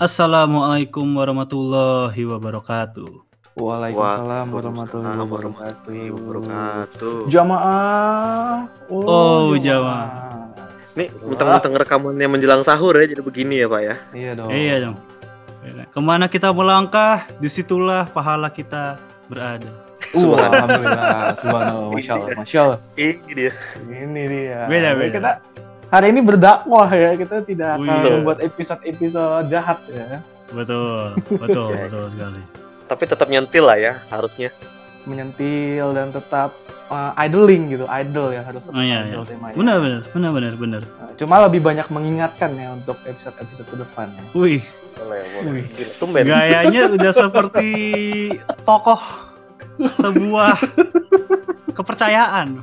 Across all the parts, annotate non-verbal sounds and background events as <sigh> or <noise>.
Assalamualaikum warahmatullahi wabarakatuh. Waalaikumsalam warahmatullahi wabarakatuh. Jamaah. Oh, jamaah. Nih, mentang-mentang rekamannya menjelang sahur ya, jadi begini ya Pak ya. Iya dong. Iya dong. Ke mana kita melangkah, di situlah pahala kita berada. Uh, alhamdulillah. Subhanallah. Masya Allah. Masya Allah. Ini dia. Ini dia. Beda, beda. Kita hari ini berdakwah ya. Kita tidak akan Wih. membuat episode-episode jahat ya. Betul, betul, <laughs> betul sekali. Tapi tetap nyentil lah ya, harusnya. Menyentil dan tetap uh, idling gitu. Idol ya harus tetap Oh, iya, idol iya. temanya. Benar, benar, benar, benar, benar. Nah, Cuma lebih banyak mengingatkan ya untuk episode-episode ke depan ya. Wih, Boleh, Wih. Tumben. gayanya udah seperti <laughs> tokoh sebuah <laughs> kepercayaan.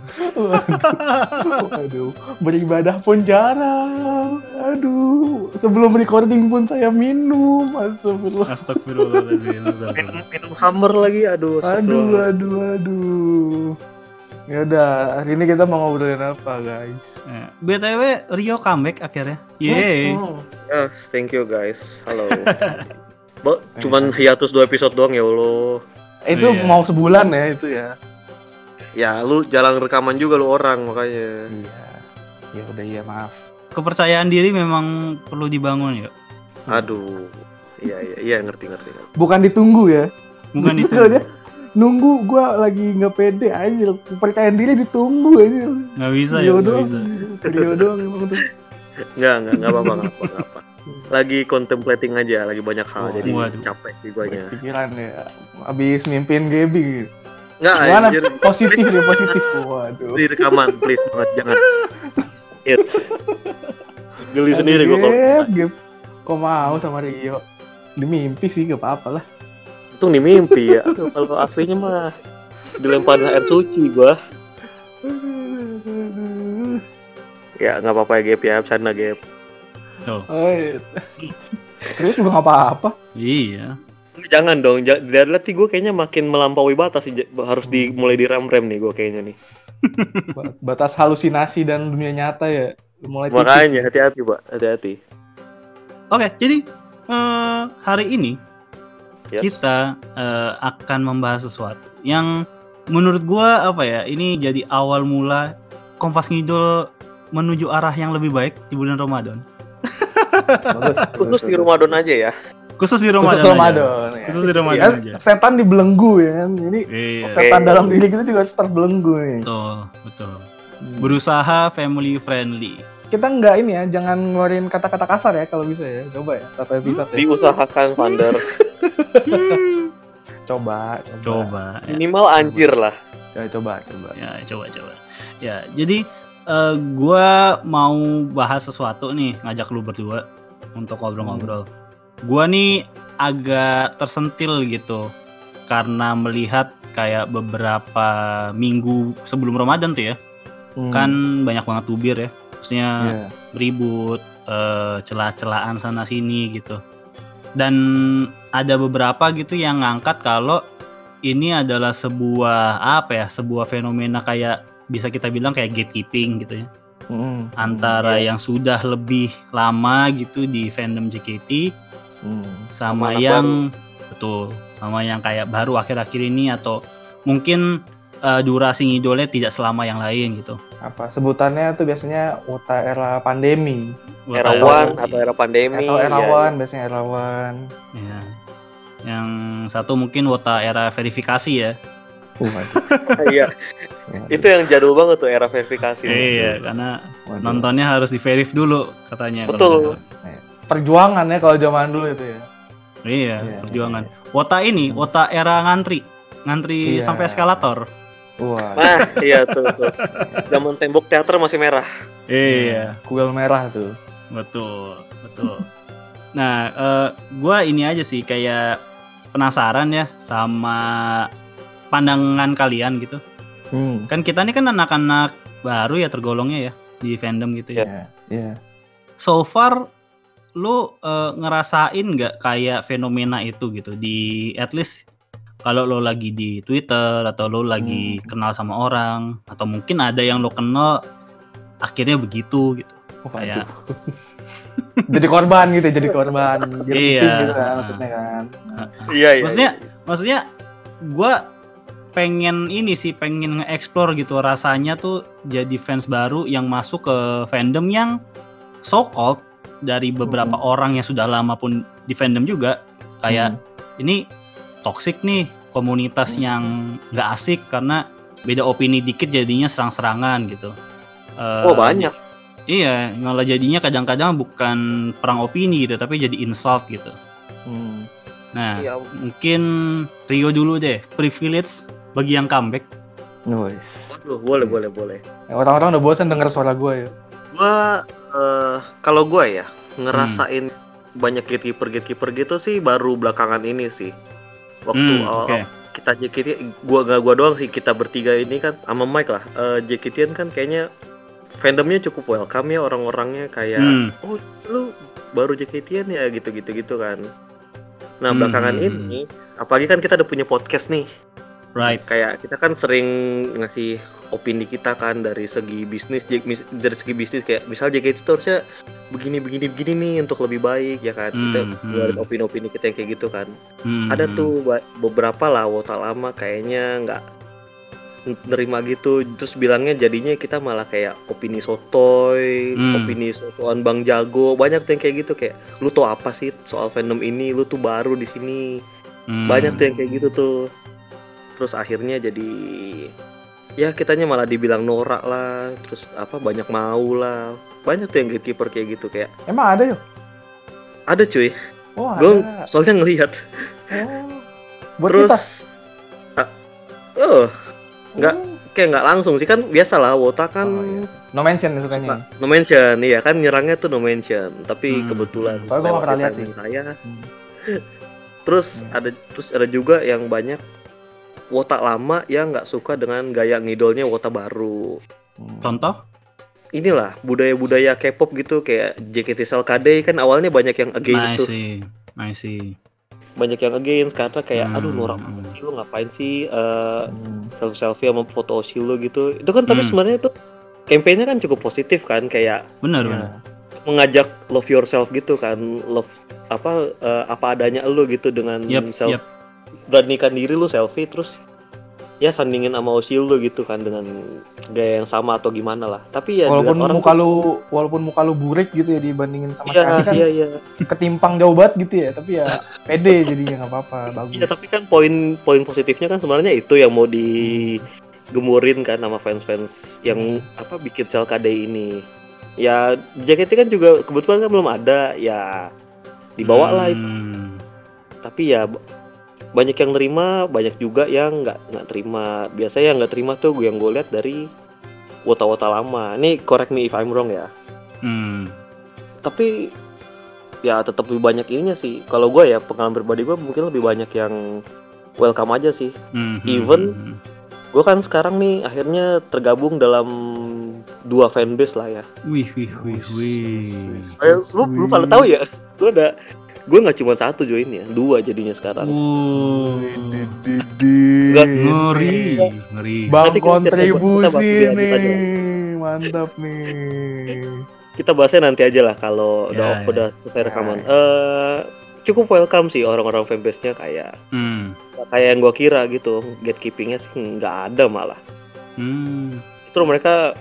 Aduh, beribadah pun jarang. Aduh, sebelum recording pun saya minum. Astagfirullah. Astagfirullahaladzim. Minum, astagfirullah. minum hammer lagi, aduh. Aduh, aduh, aduh. Ya udah, hari ini kita mau ngobrolin apa, guys? Ya, BTW Rio comeback akhirnya. Yeay. Hmm. Ya, thank you guys. Halo. <laughs> Bo, cuman hiatus dua episode doang ya Allah. Itu Iya. mau sebulan ya itu ya. Ya, lu jarang rekaman juga lu orang makanya. Iya. Ya udah iya maaf. Kepercayaan diri memang perlu dibangun ya. Aduh. Iya, iya, iya ngerti, ngerti. Bukan ditunggu ya. Bukan itu. Sebenarnya nunggu gua lagi nggak pede anjir. Kepercayaan diri ditunggu anjir. Nggak bisa ya, nggak bisa. Rio doang emang tuh. Enggak, enggak, enggak apa-apa, enggak apa, enggak apa. Lagi contemplating aja, lagi banyak hal, Oh, jadi waduh. capek jiwanya. Pikiran ya. Abis mimpin Gaby. Enggak, Gimana? anjir. Positif ya <laughs> positif. Waduh. Di rekaman, please banget, jangan. <laughs> It. Geli sendiri gua kalau. Kok mau sama Rio? Di mimpi sih gak apa-apa lah. untung di mimpi ya. Aduh, kalau aslinya mah dilempar air suci gua. Ya, nggak apa-apa ya, Gap ya, bercanda, Gap. Tuh. Oh, iya. Serius juga gak apa-apa. Iya. Jangan dong, dari latih gue kayaknya makin melampaui batas sih. Harus di, mulai direm-rem nih gue kayaknya nih. Ba- Batas halusinasi dan dunia nyata ya. Mulai. Makanya hati-hati, Pak. Hati-hati. Oke, jadi eh, hari ini Yes. kita eh, akan membahas sesuatu yang menurut gua apa ya? Ini jadi awal mula Kompas Ngidul menuju arah yang lebih baik di bulan Ramadan. Bagus, Khusus bagus, di Ramadan aja ya. Khusus di Khusus Ramadan. aja. Ramadan. ya. Khusus di Ramadan Ya, aja. setan dibelenggu ya kan. Jadi Iya. Setan dalam diri kita juga harus terbelenggu nih. Betul, betul. Hmm. Berusaha family friendly. Kita nggak ini ya, jangan ngeluarin kata-kata kasar ya kalau bisa ya. Coba ya, satu episode ya. Diusahakan, Vander. <laughs> Coba, coba. Coba. Ya. Minimal anjir lah. Coba, coba, coba. Ya, coba coba. Ya, jadi eh, gua mau bahas sesuatu nih, ngajak lu berdua untuk ngobrol-ngobrol. Gua nih agak tersentil gitu karena melihat kayak beberapa minggu sebelum Ramadan tuh ya, Hmm. kan banyak banget tubir ya. Maksudnya Iya. ribut, eh, celah-celahan sana sini gitu. Dan ada beberapa gitu yang ngangkat kalau ini adalah sebuah apa ya, sebuah fenomena kayak bisa kita bilang kayak gatekeeping gitu ya. Hmm. Antara Yes. yang sudah lebih lama gitu di fandom JKT Hmm. sama anak yang betul, sama yang kayak baru akhir-akhir ini atau mungkin eh, durasi ngidolnya tidak selama yang lain gitu. Apa sebutannya tuh biasanya Wota era pandemi Era one atau era pandemi. atau era ya, one biasanya era one. Ya. Yang satu mungkin wota era verifikasi ya. <laughs> Iya, itu yang jadul banget tuh era verifikasi. Iya, karena nontonnya harus di verif dulu katanya. kalau Betul. salah. Perjuangan ya kalau zaman dulu itu ya. Iya, Iya, perjuangan. Wota ini, wota era ngantri. Ngantri Iya. sampai eskalator. Wah, Nah, iya tuh, tuh. Zaman tembok teater masih merah. Iya, kuil merah tuh. betul, betul. Nah, eh, gua ini aja sih kayak penasaran ya sama pandangan kalian gitu. Hmm. Kan kita ini kan anak-anak baru ya tergolongnya ya di fandom gitu ya. Iya, iya. so far lu eh, ngerasain nggak kayak fenomena itu gitu di at least kalau lo lagi di Twitter atau lo lagi Hmm. kenal sama orang atau mungkin ada yang lo kenal akhirnya begitu gitu Kayak- <laughs> jadi korban gitu, jadi korban. Jadi Iya. gitu kan maksudnya kan. Iya iya. maksudnya maksudnya gue pengen ini sih pengen nge-explore gitu rasanya tuh jadi fans baru yang masuk ke fandom yang so called dari beberapa orang yang sudah lama pun di fandom juga kayak ini toxic nih komunitas Hmm. yang nggak asik karena beda opini dikit jadinya serang-serangan gitu. Eh, Oh banyak. Iya, malah jadinya kadang-kadang bukan perang opini gitu, tapi jadi insult gitu. Hmm. Nah, Iya. mungkin Rio dulu deh, privilege bagi yang comeback. Nice. Waduh, boleh boleh boleh. Ya, Orang-orang udah bosan denger suara gue ya. Gua eh, kalau gua ya ngerasain Hmm. banyak gatekeeper gatekeeper gitu sih baru belakangan ini sih. Waktu Hmm, oke. kita JKT gua gak gua doang sih kita bertiga ini kan sama Mike lah. Eh, JKT kan kayaknya fandomnya cukup welcome ya orang-orangnya kayak Hmm. oh lu baru JKT ya gitu gitu gitu kan. Nah belakangan hmm, ini apalagi kan kita udah punya podcast nih Right. kayak kita kan sering ngasih opini kita kan dari segi bisnis dari segi bisnis kayak misal JKT itu harusnya begini begini begini nih untuk lebih baik ya kan kita Hmm, hmm. ngeluarin opini-opini kita yang kayak gitu kan Hmm, ada hmm. tuh beberapa lah wota lama kayaknya nggak nerima gitu terus bilangnya jadinya kita malah kayak opini sotoy Hmm. opini sotoan bang jago banyak tuh yang kayak gitu kayak lu tau apa sih soal fandom ini lu tuh baru di sini Hmm. banyak tuh yang kayak gitu tuh terus akhirnya jadi ya kitanya malah dibilang norak lah terus apa banyak mau lah banyak tuh yang gatekeeper kayak gitu kayak Emang ada yuk? ada cuy Oh gue soalnya ngelihat Oh. Buat terus kita. ah, oh nggak Oh. kayak nggak langsung sih kan biasa lah wota kan Oh, iya. No mention sukanya. suka no mention iya kan nyerangnya tuh no mention tapi Hmm. kebetulan Soalnya lewat pernah lihat sih. saya Hmm. terus Hmm. ada terus ada juga yang banyak wota lama yang nggak suka dengan gaya ngidolnya wota baru Hmm. Contoh? inilah budaya-budaya K-pop gitu kayak JKT Salkade kan awalnya banyak yang against I tuh see. I see. banyak yang against karena kayak aduh Hmm. norak banget sih lu ngapain sih eh Hmm. selfie selfie sama foto Oshii lu gitu itu kan tapi Hmm. sebenarnya tuh campaignnya kan cukup positif kan kayak Benar, Iya. benar. mengajak love yourself gitu kan love apa eh, apa adanya lu gitu dengan Yep, self yep. Beranikan diri lu selfie terus ya sandingin sama Oshii lu gitu kan dengan gaya yang sama atau gimana lah tapi ya Walaupun orang muka tuh- lu walaupun muka lu burik gitu ya dibandingin sama iya kan iya iya ketimpang jauh banget gitu ya, tapi ya pede jadinya nggak apa-apa, <laughs> bagus. Iya tapi kan poin poin positifnya kan sebenarnya itu yang mau digemurin kan sama fans-fans yang apa bikin sel KD ini. Ya JKT kan juga kebetulan kan belum ada ya dibawa lah itu. Hmm. Tapi ya banyak yang nerima, banyak juga yang nggak nggak terima. Biasanya yang nggak terima tuh yang gue lihat dari wota-wota lama. Ini correct me if I'm wrong ya. Hmm. Tapi ya tetap lebih banyak ininya sih. Kalau gue ya pengalaman pribadi gue mungkin lebih banyak yang welcome aja sih. Hmm, hmm, Even- hmm, hmm. gue kan sekarang nih akhirnya tergabung dalam dua fanbase lah ya. Wih, wih, wih, wih. Eh, lu lu pada tahu ya? Gue ada gue nggak cuma satu join ya, dua jadinya sekarang. Wow. Nggak. Ngeri, ngeri. Bang Nanti kita- kita kontribusi nih, mantap nih. Kita bahasnya nanti aja lah kalau Ya, udah ya. udah selesai rekaman. Ya, Eh cukup welcome sih orang-orang fanbase-nya kayak Hmm. kayak yang gue kira gitu. Gatekeepingnya sih nggak ada malah. Hmm. Justru mereka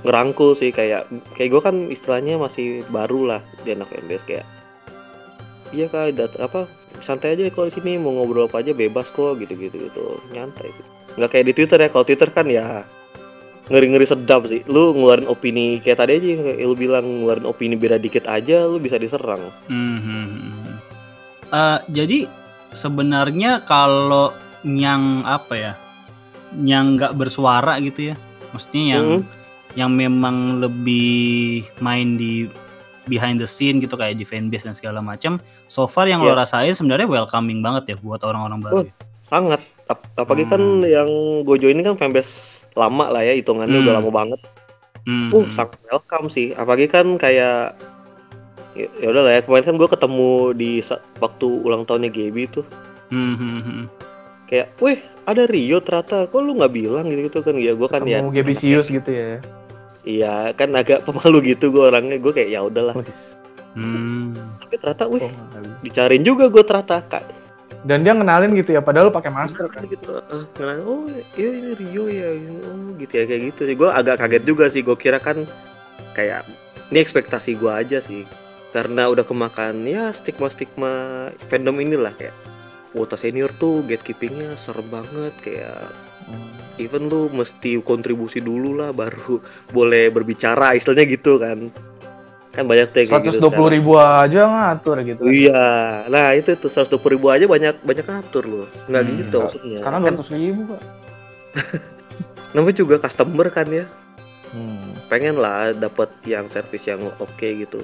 ngerangkul sih kayak kayak gue kan istilahnya masih baru lah di anak fanbase kayak iya kak. Dat apa santai aja kalau di sini. Mau ngobrol apa aja bebas kok gitu gitu gitu nyantai sih. Nggak kayak di twitter ya. Kalau twitter kan ya ngeri ngeri sedap sih. Lu ngeluarin opini kayak tadi aja kayak lu bilang ngeluarin opini beda dikit aja lu bisa diserang. Hmm, hmm, hmm. Eh, jadi sebenarnya kalau yang apa ya, yang nggak bersuara gitu ya, maksudnya yang Hmm. yang memang lebih main di behind the scene gitu kayak di fanbase dan segala macam. So far yang lo Iya. rasain sebenarnya welcoming banget ya buat orang-orang baru. Oh, ya. sangat Ap- apalagi kan Hmm. yang gue join ini kan fanbase lama lah ya hitungannya udah Hmm. lama banget Hmm, Uh, hmm. sangat welcome sih. Apalagi kan kayak ya ya udah lah ya kemarin kan gue ketemu di waktu ulang tahunnya Gaby tuh Hmm, hmm, hmm. kayak, weh ada Rio ternyata, kok lu nggak bilang gitu gitu kan ya gue kan ya Ketemu Gebisius gitu ya. Iya, kan agak pemalu gitu gue orangnya. Gue kayak ya udahlah. Hmm. Tapi ternyata, wih, bisa. dicariin juga gue ternyata kak. Dan dia ngenalin gitu ya, padahal lu pakai masker kan. gitu uh, ngenalin, oh iya ini Rio ya oh gitu ya kayak gitu sih gue agak kaget juga sih gue kira kan kayak ini ekspektasi gue aja sih karena udah kemakan ya stigma stigma fandom inilah kayak wota senior tuh gatekeepingnya serem banget kayak. Even lu mesti kontribusi dulu lah baru boleh berbicara istilahnya gitu kan kan banyak tuh yang kayak gitu 120 sekarang. ribu aja ngatur gitu. kan. iya nah itu tuh 120 ribu aja banyak banyak ngatur loh nggak Hmm. gitu maksudnya Sekarang kan 200 ribu pak. <laughs> namanya juga customer kan ya Hmm. pengen lah dapat yang servis yang oke gitu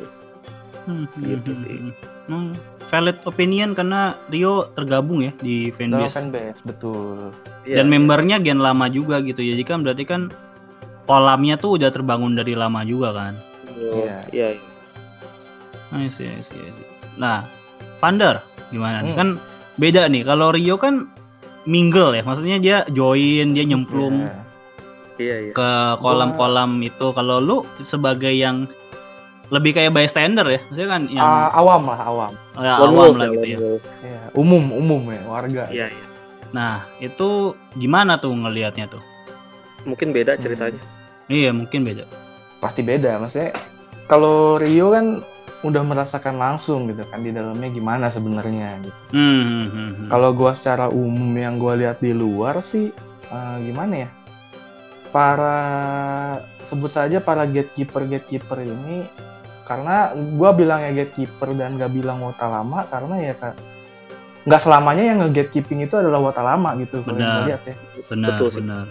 Hmm, Gitu hmm, sih. Hmm, valid opinion karena Rio tergabung ya di Dalam fanbase fanbase, betul. Iya, dan membernya gen lama juga gitu jadi kan berarti kan kolamnya tuh udah terbangun dari lama juga kan oh, Iya. iya iya. I see, I see, I see. nah Vander gimana nih Hmm. kan beda nih kalau Rio kan mingle ya maksudnya dia join dia nyemplung Iya. iya iya ke kolam-kolam itu kalau lu sebagai yang lebih kayak bystander ya maksudnya kan yang Ah, awam lah, awam. ya, Lone awam wolf lah ya, gitu ya wolf. Umum, umum ya, warga. iya iya nah itu gimana tuh ngelihatnya tuh mungkin beda Hmm. ceritanya iya mungkin beda Pasti beda, maksudnya kalau Rio kan udah merasakan langsung gitu kan di dalamnya gimana sebenarnya gitu. hmm, hmm, hmm, hmm. Kalau gua secara umum yang gua lihat di luar sih eh, gimana ya? Para sebut saja para gatekeeper gatekeeper ini karena gua bilangnya gatekeeper dan gak bilang wota lama karena ya kak nggak selamanya yang nge-gatekeeping itu adalah wota lama gitu Benar. lihat ya. benar betul benar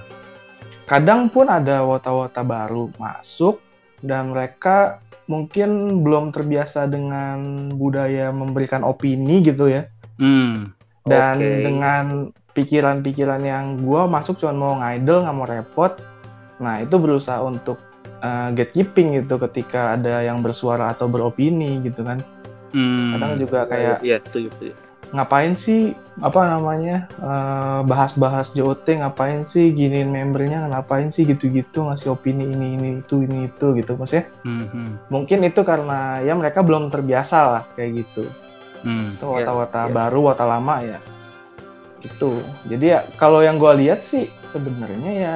Kadang pun ada wota-wota baru masuk dan mereka mungkin belum terbiasa dengan budaya memberikan opini gitu ya. hmm dan Oke. dengan pikiran-pikiran yang gua masuk cuma mau ngidol nggak mau repot nah itu berusaha untuk uh, gatekeeping gitu ketika ada yang bersuara atau beropini gitu kan. Hmm. kadang juga kayak iya setuju setuju. ngapain sih apa namanya uh, bahas-bahas JOT ngapain sih giniin membernya ngapain sih gitu-gitu ngasih opini ini ini itu ini itu gitu maksudnya? Hmm, hmm, mungkin itu karena ya mereka belum terbiasa lah kayak gitu. Hmm. itu Iya, wata-wata iya. baru wata lama ya. Gitu. Jadi ya kalau yang gue lihat sih sebenarnya ya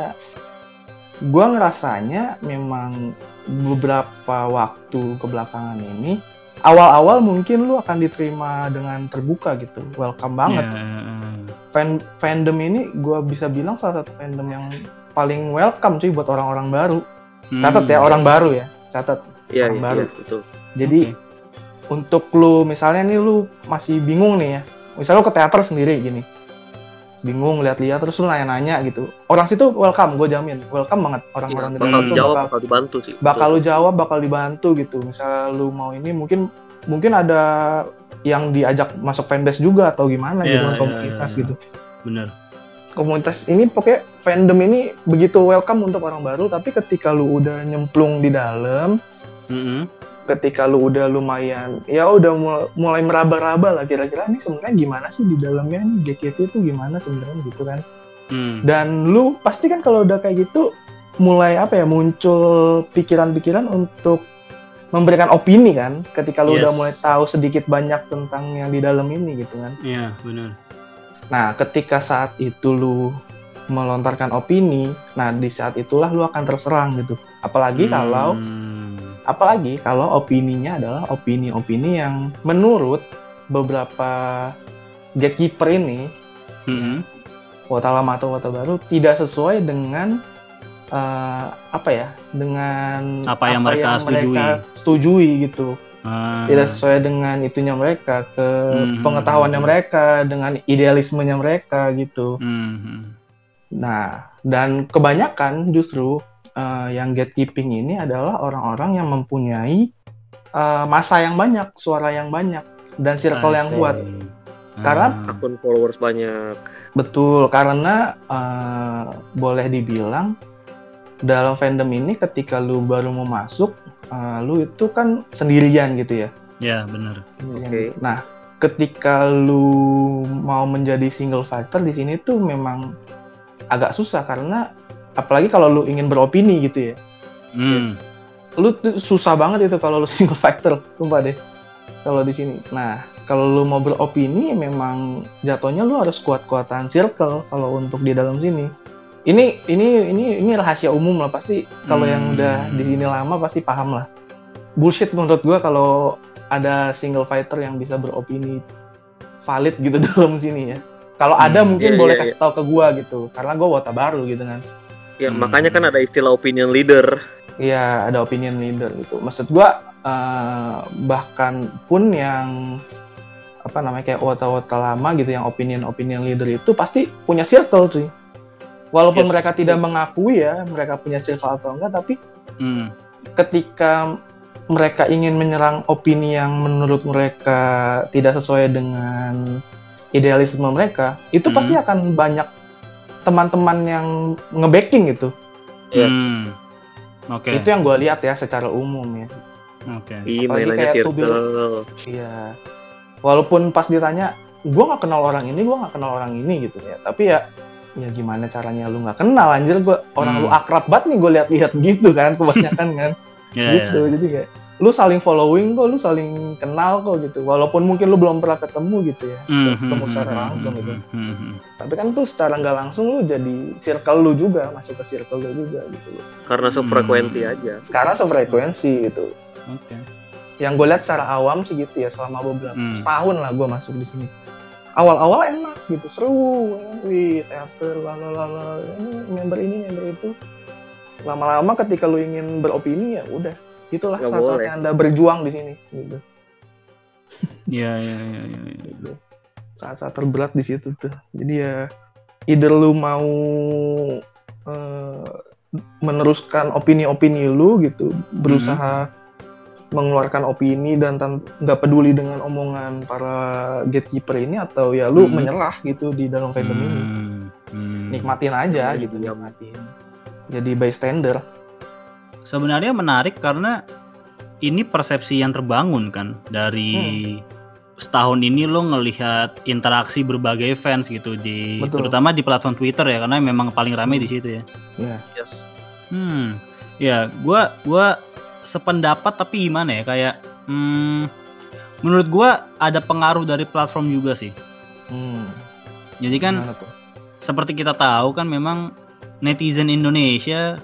gue ngerasanya memang beberapa waktu kebelakangan ini awal-awal mungkin lu akan diterima dengan terbuka gitu welcome banget Ya, eh, Fan- fandom ini gue bisa bilang salah satu fandom yang paling welcome cuy buat orang-orang baru hmm. catat ya orang baru ya catat iya Orang iya baru. iya, betul jadi Oke. untuk lu misalnya nih lu masih bingung nih ya misalnya lu ke teater sendiri gini bingung lihat-lihat terus lu nanya-nanya gitu. Orang situ welcome gue jamin. Welcome banget. Orang-orang di bakal dijawab bakal, bakal dibantu sih bakal Betul. lu jawab bakal dibantu gitu. Misal lu mau ini mungkin mungkin ada yang diajak masuk fanbase juga atau gimana Iya, gitu kan, komunitas iya. gitu. bener komunitas ini pokoknya fandom ini begitu welcome untuk orang baru tapi ketika lu udah nyemplung di dalam Hmm, ketika lu udah lumayan ya udah mul- mulai meraba-raba lah kira-kira ini sebenarnya gimana sih di dalamnya nih JKT itu gimana sebenarnya gitu kan hmm. dan lu pasti kan kalau udah kayak gitu mulai apa ya muncul pikiran-pikiran untuk memberikan opini kan ketika lu udah Yes. mulai tahu sedikit banyak tentang yang di dalam ini gitu kan Iya, bener nah ketika saat itu lu melontarkan opini nah di saat itulah lu akan terserang gitu apalagi kalau Hmm. Apalagi kalau opininya adalah opini-opini yang menurut beberapa gatekeeper ini, Hmm. lama atau wota baru, tidak sesuai dengan eh, apa ya, dengan Apa yang mereka setujui. setujui gitu. Ah. Tidak sesuai dengan itunya mereka, ke Hmm. pengetahuannya mereka, dengan idealismenya mereka gitu. Hmm, hmm. Nah, dan kebanyakan justru eh, yang gatekeeping ini adalah orang-orang yang mempunyai eh, masa yang banyak, suara yang banyak, dan circle yang I see. kuat. Karena- Ah. akun followers banyak Betul, karena eh, boleh dibilang dalam fandom ini ketika lu baru mau masuk, eh, lu itu kan sendirian gitu ya. ya Sendirian. Oke. Nah, ketika lu mau menjadi single fighter di sini tuh memang agak susah karena apalagi kalau lu ingin beropini gitu ya. Hmm. lu susah banget itu kalau lu <laughs> single fighter sumpah deh. Kalau di sini. Nah kalau lu mau beropini memang jatuhnya lu harus kuat-kuatan circle kalau untuk di dalam sini. Ini ini ini ini rahasia umum lah pasti. Kalau yang Hmm. udah di sini lama pasti paham lah. Bullshit menurut gua kalau ada single fighter yang bisa beropini valid gitu <laughs> dalam sini ya. Kalau ada Hmm, mungkin iya, boleh iya, kasih tahu ke gua gitu. Karena gua wota baru gitu kan Ya Hmm. makanya kan ada istilah opinion leader. Iya, ada opinion leader gitu. Maksud gua eh, bahkan pun yang apa namanya kayak wota-wota lama gitu yang opinion-opinion leader itu pasti punya circle cuy. Walaupun Yes. mereka tidak mengakui ya mereka punya circle atau enggak, tapi Hmm. ketika mereka ingin menyerang opini yang menurut mereka tidak sesuai dengan idealisme mereka, itu Hmm. pasti akan banyak teman-teman yang nge-backing gitu. Iya. Hmm. Oke. Itu yang gue lihat ya secara umum ya. Oke. Iya Apalagi mainannya kayak Tubil. circle. Iya. Walaupun pas ditanya, gue nggak kenal orang ini, gue nggak kenal orang ini gitu ya. Tapi ya, ya gimana caranya lu nggak kenal anjir gue orang Hmm. lu akrab banget nih gue lihat-lihat gitu kan kebanyakan kan <laughs> Ya, gitu jadi kayak lu saling following kok lu saling kenal kok gitu walaupun mungkin lu belum pernah ketemu gitu ya Hmm, ketemu hmm, secara hmm, langsung gitu hmm, hmm. tapi kan tuh secara nggak langsung lu jadi circle lu juga masuk ke circle lu juga gitu loh Karena sefrekuensi Hmm. aja. sekarang sefrekuensi gitu Oke. yang gue lihat secara awam sih gitu ya selama beberapa Hmm. tahun lah gue masuk di sini awal-awal enak gitu seru wih teater lalalala ini member ini member itu lama-lama ketika lu ingin beropini ya udah itulah Nggak saat-saatnya anda berjuang di sini gitu Iya, iya, iya, iya. iya. gitu. saat-saat terberat di situ tuh jadi ya either lu mau eh, meneruskan opini-opini lu gitu berusaha mengeluarkan opini dan nggak peduli dengan omongan para gatekeeper ini atau ya lu Hmm. menyerah gitu di dalam fandom ini Hmm, hmm. nikmatin aja Hmm, gitu iya. nikmatin jadi bystander Sebenarnya menarik karena ini persepsi yang terbangun kan dari setahun ini lo ngelihat interaksi berbagai fans gitu di Betul. terutama di platform Twitter ya karena memang paling ramai di situ ya. ya Yes. Hmm, ya, gua gua sependapat tapi gimana ya kayak, hmm, menurut gua ada pengaruh dari platform juga sih. hmm. Jadi kan seperti kita tahu kan memang netizen Indonesia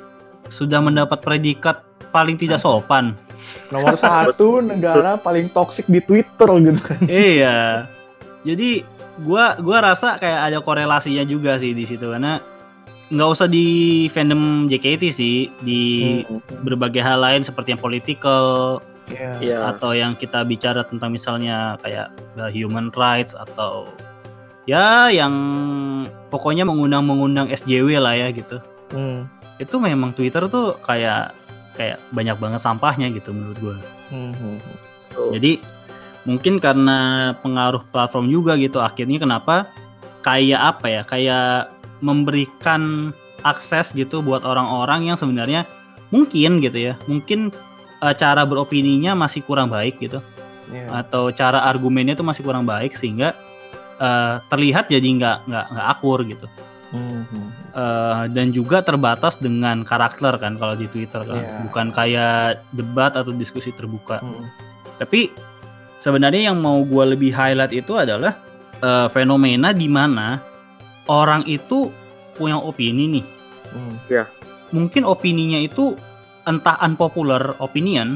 sudah mendapat predikat paling tidak sopan. nomor satu negara paling toksik di Twitter gitu kan iya. Jadi gua gua rasa kayak ada korelasinya juga sih di situ karena nggak usah di fandom JKT sih di Hmm. berbagai hal lain seperti yang political Iya. Iya. atau yang kita bicara tentang misalnya kayak human rights atau ya yang pokoknya mengundang-mengundang SJW lah ya gitu. Hmm. Itu memang Twitter tuh kayak kayak banyak banget sampahnya gitu menurut gua. Hmm. Tuh. Jadi mungkin karena pengaruh platform juga gitu akhirnya kenapa kayak apa ya kayak memberikan akses gitu buat orang-orang yang sebenarnya mungkin gitu ya mungkin eh, cara beropininya masih kurang baik gitu Iya. atau cara argumennya tuh masih kurang baik sehingga eh, terlihat jadi nggak nggak nggak akur gitu Hmm, hmm. Eh, dan juga terbatas dengan karakter kan kalau di Twitter kan Iya. bukan kayak debat atau diskusi terbuka Hmm. tapi sebenarnya yang mau gue lebih highlight itu adalah eh, fenomena di mana orang itu punya opini nih. Hmm. Mungkin opininya itu entah unpopular opinion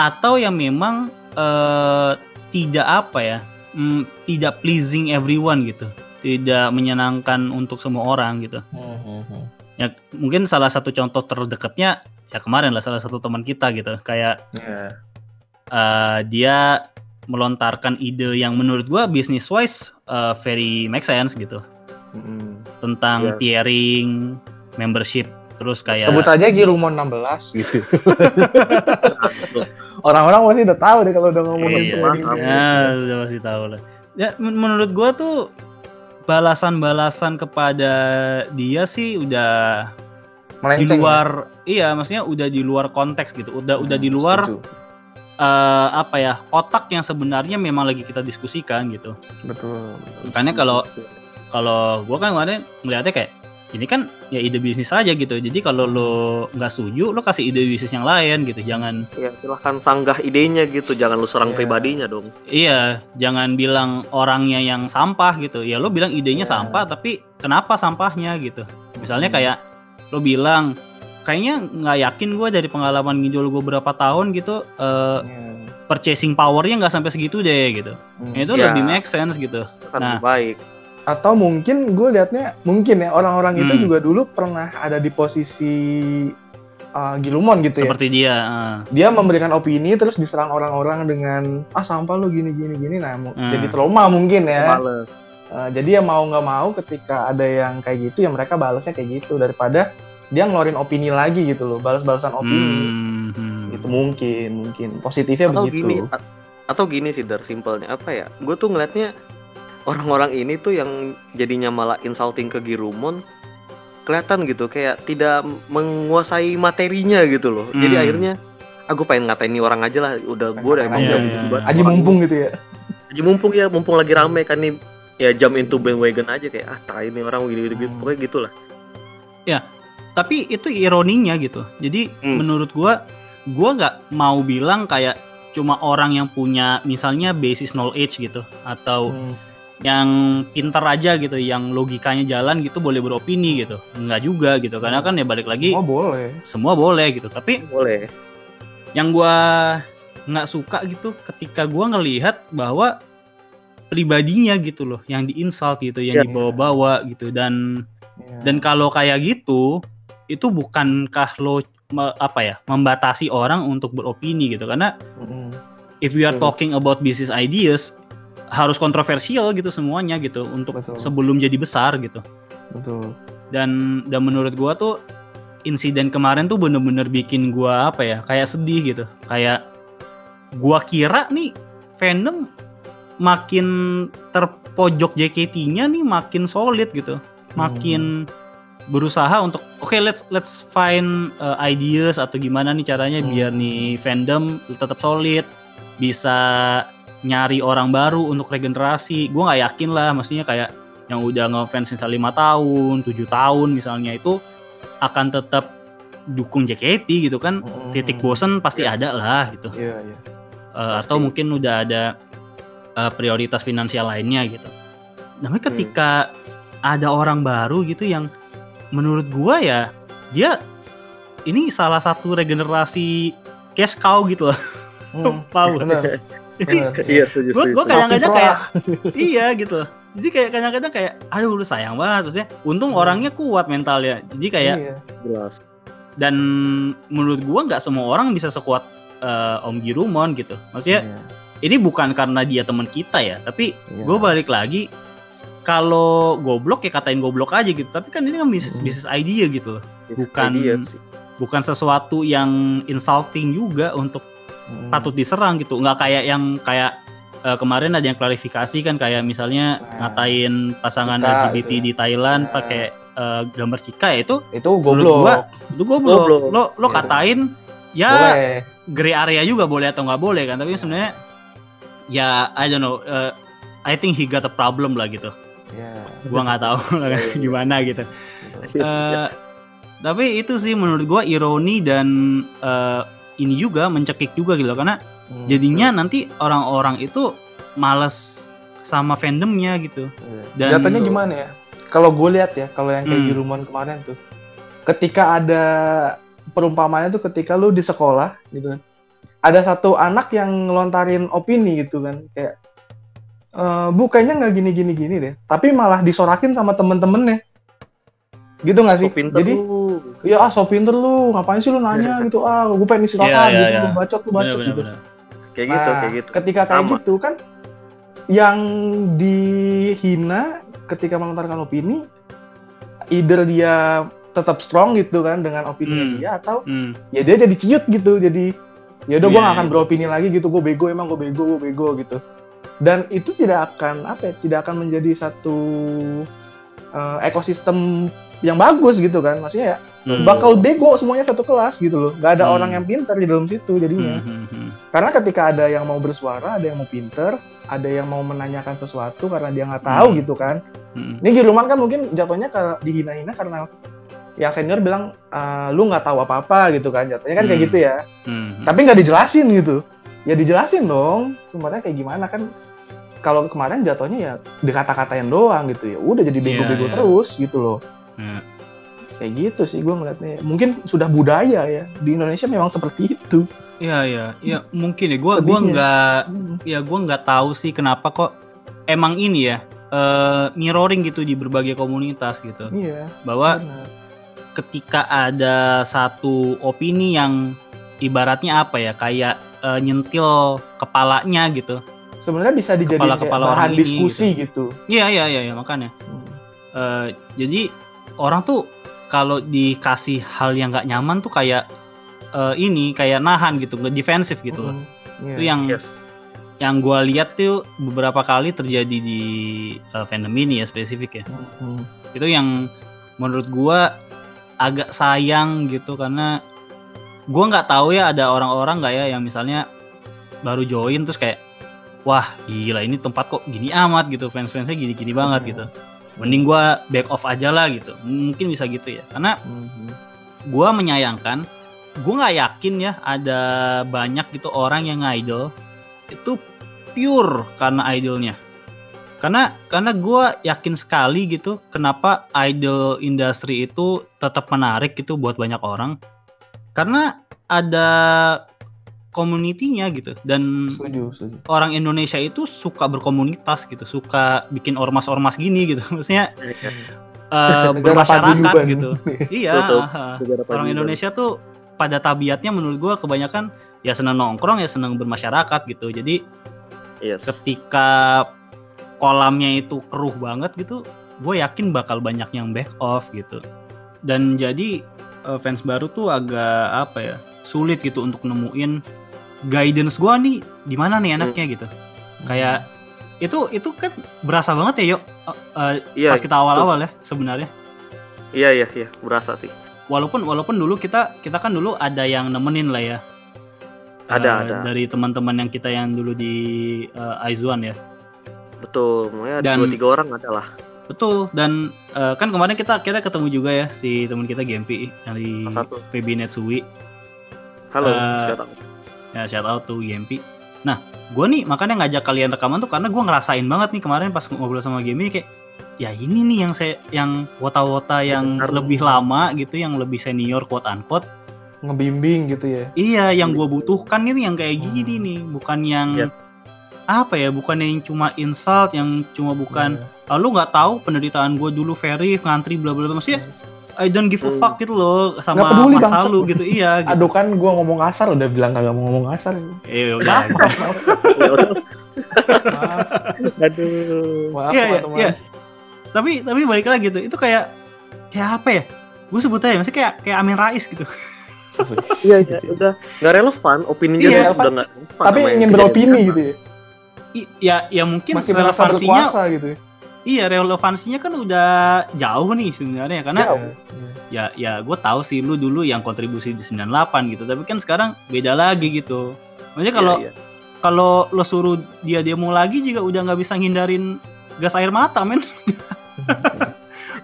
atau yang memang eh, tidak apa ya, mm, tidak pleasing everyone gitu, tidak menyenangkan untuk semua orang gitu. Hmm, hmm, hmm. Ya mungkin salah satu contoh terdekatnya ya kemarin lah salah satu teman kita gitu, kayak Iya. uh, dia melontarkan ide yang menurut gua business wise uh, very make sense gitu Hmm. tentang Iya. tiering membership terus kayak Sebut aja Girumon 16 gitu. Orang-orang pasti udah tahu deh kalau udah ngomongin Iya, ya sudah pasti tahu lah ya men- menurut gua tuh balasan-balasan kepada dia sih udah di Melenceng ya? luar iya maksudnya udah di luar konteks gitu udah udah di Hmm, luar setuju. uh, apa ya kotak yang sebenarnya memang lagi kita diskusikan gitu Betul. betul. makanya kalau kalau gue kan kemarin melihatnya kayak ini kan ya ide bisnis aja gitu. Jadi kalau lo nggak setuju, lo kasih ide bisnis yang lain gitu. Jangan Ya silahkan sanggah idenya gitu, jangan lu serang Iya. pribadinya dong. iya, jangan bilang orangnya yang sampah gitu. Ya lo bilang idenya Iya. sampah, tapi kenapa sampahnya gitu? Misalnya Hmm. kayak lo bilang kayaknya nggak yakin gue dari pengalaman nginjol gue berapa tahun gitu eh, Iya. purchasing powernya nggak sampai segitu deh gitu. Hmm. Itu Ya. lebih make sense gitu. Itu kan Nah. baik. Atau mungkin gue liatnya mungkin ya orang-orang itu Hmm. juga dulu pernah ada di posisi uh, Gilumon gitu ya. Seperti dia. eh. Dia memberikan opini terus diserang orang-orang dengan ah sampah lu gini gini gini nah Hmm. jadi trauma mungkin ya. Males. Uh, jadi ya mau nggak mau ketika ada yang kayak gitu ya mereka balasnya kayak gitu daripada dia ngeluarin opini lagi gitu loh, balas-balasan opini. Hmm, hmm. Itu mungkin mungkin positifnya atau begitu. gini atau gini sih dar simpelnya apa ya gue tuh ngeliatnya orang-orang ini tuh yang jadinya malah insulting ke Girumon kelihatan gitu kayak tidak menguasai materinya gitu loh jadi Hmm. akhirnya aku pengen ngatain ini orang aja lah udah gue udah emang Aja, udah iya. benci banget Aji orang mumpung gitu ya. Aji mumpung ya mumpung lagi rame kan nih ya jam into bandwagon aja kayak ah tai ini orang gitu gitu, Hmm. pokoknya gitulah tapi itu ironinya gitu jadi Hmm. menurut gua gua nggak mau bilang kayak cuma orang yang punya misalnya basis knowledge gitu atau Hmm. Yang pinter aja gitu yang logikanya jalan gitu boleh beropini gitu nggak juga gitu karena kan ya balik lagi Oh boleh. semua boleh gitu tapi boleh yang gua nggak suka gitu ketika gua ngelihat bahwa pribadinya gitu loh yang diinsult gitu yang Ya. dibawa-bawa gitu dan Iya. dan kalau kayak gitu itu bukankah lo apa ya membatasi orang untuk beropini gitu karena Mm-mm. if we are Hmm. talking about business ideas harus kontroversial gitu semuanya gitu untuk Betul. sebelum jadi besar gitu betul. dan dan menurut gua tuh insiden kemarin tuh bener-bener bikin gua apa ya kayak sedih gitu kayak gua kira nih fandom makin terpojok JKT-nya nih makin solid gitu makin berusaha untuk oke let's let's find uh, ideas atau gimana nih caranya Hmm. biar nih fandom tetap solid bisa nyari orang baru untuk regenerasi gue nggak yakin lah maksudnya kayak yang udah ngefans misalnya lima tahun tujuh tahun misalnya itu akan tetap dukung JKT gitu kan Mm-mm. titik bosen pasti Ya. ada lah gitu Iya iya. Uh, Pasti. atau mungkin udah ada uh, prioritas finansial lainnya gitu. Namun Hmm. ketika ada orang baru gitu yang menurut gua ya dia ini salah satu regenerasi cash cow gitu loh. Hmm, <laughs> Power. Bener, bener. iya setuju gua kadang-kadang kayak iya gitu. Jadi kayak kadang-kadang kayak aduh lu sayang banget maksudnya. Untung Hmm. orangnya kuat mentalnya. Jadi kayak Iya. jelas dan menurut gua nggak semua orang bisa sekuat uh, Om Girumon gitu. Maksudnya Iya, ini bukan karena dia teman kita ya, tapi iya. gue balik lagi kalau goblok ya katain goblok aja gitu tapi kan ini kan bisnis bisnis idea gitu loh Bukan- Idea sih. bukan sesuatu yang insulting juga untuk Mm. patut diserang gitu nggak kayak yang kayak eh, kemarin ada yang klarifikasi kan kayak misalnya Nah, ngatain pasangan Cika LGBT itu. di Thailand Nah. pakai eh, gambar Cika ya itu itu goblok. gua itu goblok, Goblok. lo lo Iya. katain ya Boleh. gray area juga boleh atau nggak boleh kan tapi sebenarnya ya I don't know eh, I think he got a problem lah gitu Iya. gua nggak tahu Iya, iya. gimana gitu. Eh, tapi itu sih menurut gua ironi dan eh, ini juga mencekik juga gitu karena Hmm, jadinya nanti orang-orang itu males sama fandomnya gitu iya. dan Jatuhnya gimana ya? Kalau gue lihat ya, kalau yang kayak Hmm. di Rumon kemarin tuh, ketika ada perumpamannya tuh ketika lu di sekolah gitu kan, ada satu anak yang ngelontarin opini gitu kan, kayak "Eh, bu kayaknya nggak gini gini gini deh, tapi malah disorakin sama temen-temennya, gitu nggak sih? Jadi lu. Ya ah so pinter lu, ngapain sih lu nanya <laughs> gitu, ah gue pengen istirahat Iya, iya, gitu, iya. lu bacot lu bacot bener, gitu. bener, bener. Kayak gitu, Nah, kayak gitu. Ketika kayak Sama. gitu kan, yang dihina ketika melontarkan opini, either dia tetap strong gitu kan dengan opini Hmm. dia atau Hmm, ya dia jadi ciut gitu, jadi ya udah gue Iya, gak akan iya. beropini lagi gitu, gue bego emang gue bego, gue bego gitu. Dan itu tidak akan apa ya, tidak akan menjadi satu eh, ekosistem yang bagus gitu kan, maksudnya ya Hmm. bakal bego semuanya satu kelas gitu loh nggak ada Hmm. orang yang pintar di dalam situ jadinya Hmm, hmm, hmm. karena ketika ada yang mau bersuara ada yang mau pinter ada yang mau menanyakan sesuatu karena dia nggak tahu Hmm. gitu kan Hmm. ini Jerman kan mungkin jatuhnya dihina-hina karena yang senior bilang "Ah, lu nggak tahu apa-apa gitu kan jatuhnya kan kayak Hmm. gitu ya Hmm. tapi nggak dijelasin gitu ya dijelasin dong sumbernya kayak gimana kan kalau kemarin jatuhnya ya dikata-katain doang gitu ya udah jadi bego-bego Iya, iya. terus gitu loh Iya. kayak gitu sih gue ngeliatnya. Mungkin sudah budaya ya. Di Indonesia memang seperti itu. Iya iya. Iya mungkin ya. Gua gua nggak Hmm. ya gua nggak tahu sih kenapa kok emang ini ya eh mirroring gitu di berbagai komunitas gitu. Iya bahwa benar. ketika ada satu opini yang ibaratnya apa ya kayak eh, nyentil kepalanya gitu. Sebenarnya bisa dijadikan kayak Kepala-kepala bahan orang ini diskusi gitu, iya iya iya iya, makanya. Hmm. Eh, jadi orang tuh kalau dikasih hal yang nggak nyaman tuh kayak eh, ini kayak nahan gitu nggak defensif gitu loh Hmm. Iya. itu yang Yes. yang gue lihat tuh beberapa kali terjadi di eh, fandom ini ya spesifik ya Hmm. itu yang menurut gue agak sayang gitu karena gue nggak tahu ya ada orang-orang nggak ya yang misalnya baru join terus kayak wah gila ini tempat kok gini amat gitu fans-fansnya gini-gini banget Hmm. gitu mending gue back off aja lah gitu. Mungkin bisa gitu ya. Karena Hmm. gue menyayangkan gue nggak yakin ya ada banyak gitu orang yang idol itu pure karena idolnya. Karena karena gue yakin sekali gitu kenapa idol industri itu tetap menarik gitu buat banyak orang. Karena ada komunitinya gitu. Dan setuju setuju. orang Indonesia itu suka berkomunitas gitu suka bikin ormas-ormas gini gitu. <laughs> Maksudnya Negara bermasyarakat gitu. <laughs> Iya Betul. Negara orang. Indonesia tuh pada tabiatnya menurut gua kebanyakan ya senang nongkrong ya senang bermasyarakat gitu. Jadi Yes. ketika kolamnya itu keruh banget gitu gue yakin bakal banyak yang back off gitu. Dan jadi eh, fans baru tuh agak apa ya sulit gitu untuk nemuin guidance gua nih di mana nih enaknya gitu kayak itu itu kan berasa banget ya yuk eh, eh, Iya. pas kita awal-awal ya sebenarnya Iya iya iya, berasa sih. walaupun walaupun dulu kita kita kan dulu ada yang nemenin lah ya Ada Eh, ada. dari teman-teman yang kita yang dulu di uh, Aizuan ya Betul. Makanya Dan- dua tiga orang ada lah. betul dan eh, kan kemarin kita kita ketemu juga ya si teman kita Gempi dari Salah satu. Febi Netsui Halo, Eh, siapa? Ya shout out tuh Gempi nah gue nih makanya ngajak kalian rekaman tuh karena gue ngerasain banget nih kemarin pas ngobrol sama Gempi kayak ya ini nih yang saya yang wota-wota yang Benar. lebih lama gitu yang lebih senior quote unquote ngebimbing gitu ya Iya, yang gue butuhkan ini yang kayak gini Hmm. nih, bukan yang Ya. apa ya, bukan yang cuma insult, yang cuma bukan Iya. "Ah, lu nggak tahu penderitaan gue dulu Ferry ngantri bla bla bla maksudnya I don't give a Hmm. fuck gitu loh sama peduli, masa lu gitu iya gitu. aduh kan gua ngomong kasar udah bilang kagak mau ngomong kasar Eh, udah. Ya udah. maaf <laughs> Aduh. maaf Iya, iya, teman-teman iya. tapi tapi balik lagi gitu, itu kayak kayak apa ya? Gue sebut aja, maksudnya kayak kayak Amin Rais gitu. <laughs> Iya iya, udah nggak relevan. Opini Iya, dia relevan. udah nggak relevan. tapi ingin beropini gitu ya I- ya ya mungkin masih relevansinya gitu ya iya relevansinya kan udah jauh nih sebenarnya karena Iya, iya. ya ya gue tahu sih lu dulu yang kontribusi di 98 gitu tapi kan sekarang beda lagi gitu maksudnya kalau Iya, iya. kalau lo suruh dia demo lagi juga udah nggak bisa ngindarin gas air mata men <laughs>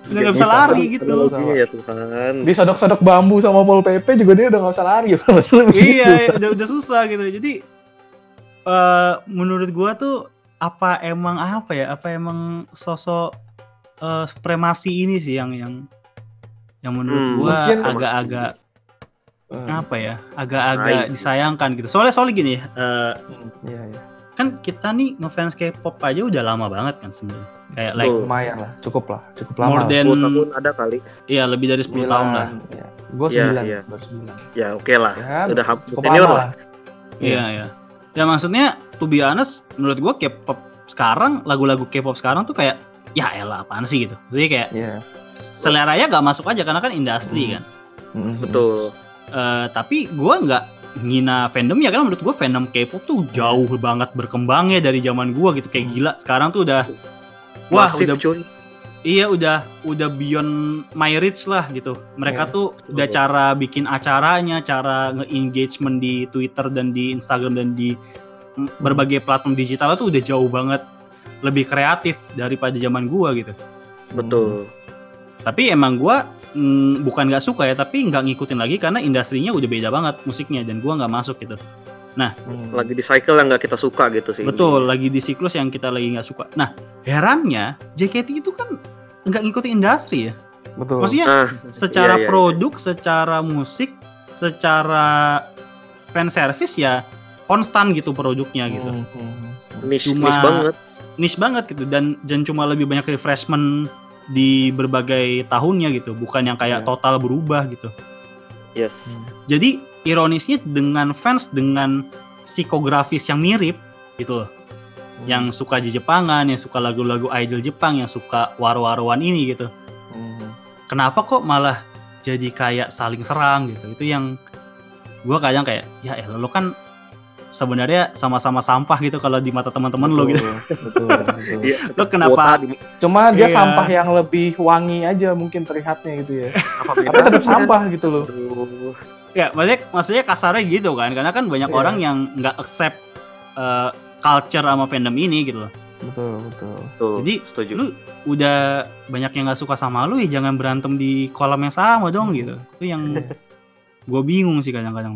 udah nggak bisa Bisa, lari kan, gitu ya Tuhan. disodok-sodok bambu sama pol pp juga dia udah nggak usah lari <laughs> iya iya, udah udah susah gitu jadi eh menurut gua tuh apa emang apa ya apa emang sosok eh, supremasi ini sih yang yang yang menurut Hmm, gua agak-agak Hmm, apa ya agak-agak Nice. disayangkan gitu soalnya soalnya gini ya eh, iya iya kan kita nih ngefans K-pop aja udah lama banget kan sebenarnya kayak like lumayan lah cukup lah cukup lama more than 10 tahun ada kali. iya lebih dari 10 tahun lah ya. gue Iya, sembilan iya. baru Ya oke lah. ya udah cukup senior lah. iya iya ya maksudnya to be honest menurut gua K-pop sekarang lagu-lagu K-pop sekarang tuh kayak ya elah apaan sih gitu jadi kayak Iya. seleranya gak masuk aja karena kan industri Hmm. kan Mm-mm. Betul. Eh, tapi gua nggak ngina fandom ya karena menurut gua fandom K-pop tuh jauh banget berkembangnya dari zaman gua gitu kayak gila sekarang tuh udah wah Masif udah cuy. Iya udah udah beyond my reach lah gitu. Mereka Iya, tuh udah betul. cara bikin acaranya, cara nge-engagement di Twitter dan di Instagram dan di mm, berbagai platform digital tuh udah jauh banget lebih kreatif daripada zaman gua gitu. betul Tapi emang gua mm, bukan nggak suka ya, tapi nggak ngikutin lagi karena industrinya udah beda banget musiknya dan gua nggak masuk gitu. Hmm. lagi di cycle yang nggak kita suka gitu sih Betul, lagi di siklus yang kita lagi nggak suka. Nah, herannya JKT itu kan nggak ngikutin industri ya. Betul. Maksudnya nah secara iya, iya, produk, secara musik, secara fan service ya konstan gitu produknya gitu. Hmm, hmm, hmm. niche, Cuma- niche banget Niche banget gitu dan dan cuma lebih banyak refreshment di berbagai tahunnya gitu, bukan yang kayak Iya. total berubah gitu. yes Jadi ironisnya dengan fans dengan psikografis yang mirip gitu loh. Hmm. Yang suka di Jepangan, yang suka lagu-lagu idol Jepang, yang suka war-waruan ini gitu. Hmm. kenapa kok malah jadi kayak saling serang gitu itu yang gua kadang kayak ya elah lo kan sebenarnya sama-sama sampah gitu kalau di mata teman-teman lo gitu Betul, betul. Iya, lo kenapa Cuma dia Iya. sampah yang lebih wangi aja mungkin terlihatnya gitu ya. apa Tapi tetap sampah gitu loh. Aduh. Ya maksudnya maksudnya kasarnya gitu kan karena kan banyak Iya. orang yang nggak accept uh, culture sama fandom ini gitu loh Betul, betul. Tuh, Jadi, setuju lu udah banyak yang nggak suka sama lu ya jangan berantem di kolam yang sama dong gitu itu yang <laughs> gue bingung sih kadang-kadang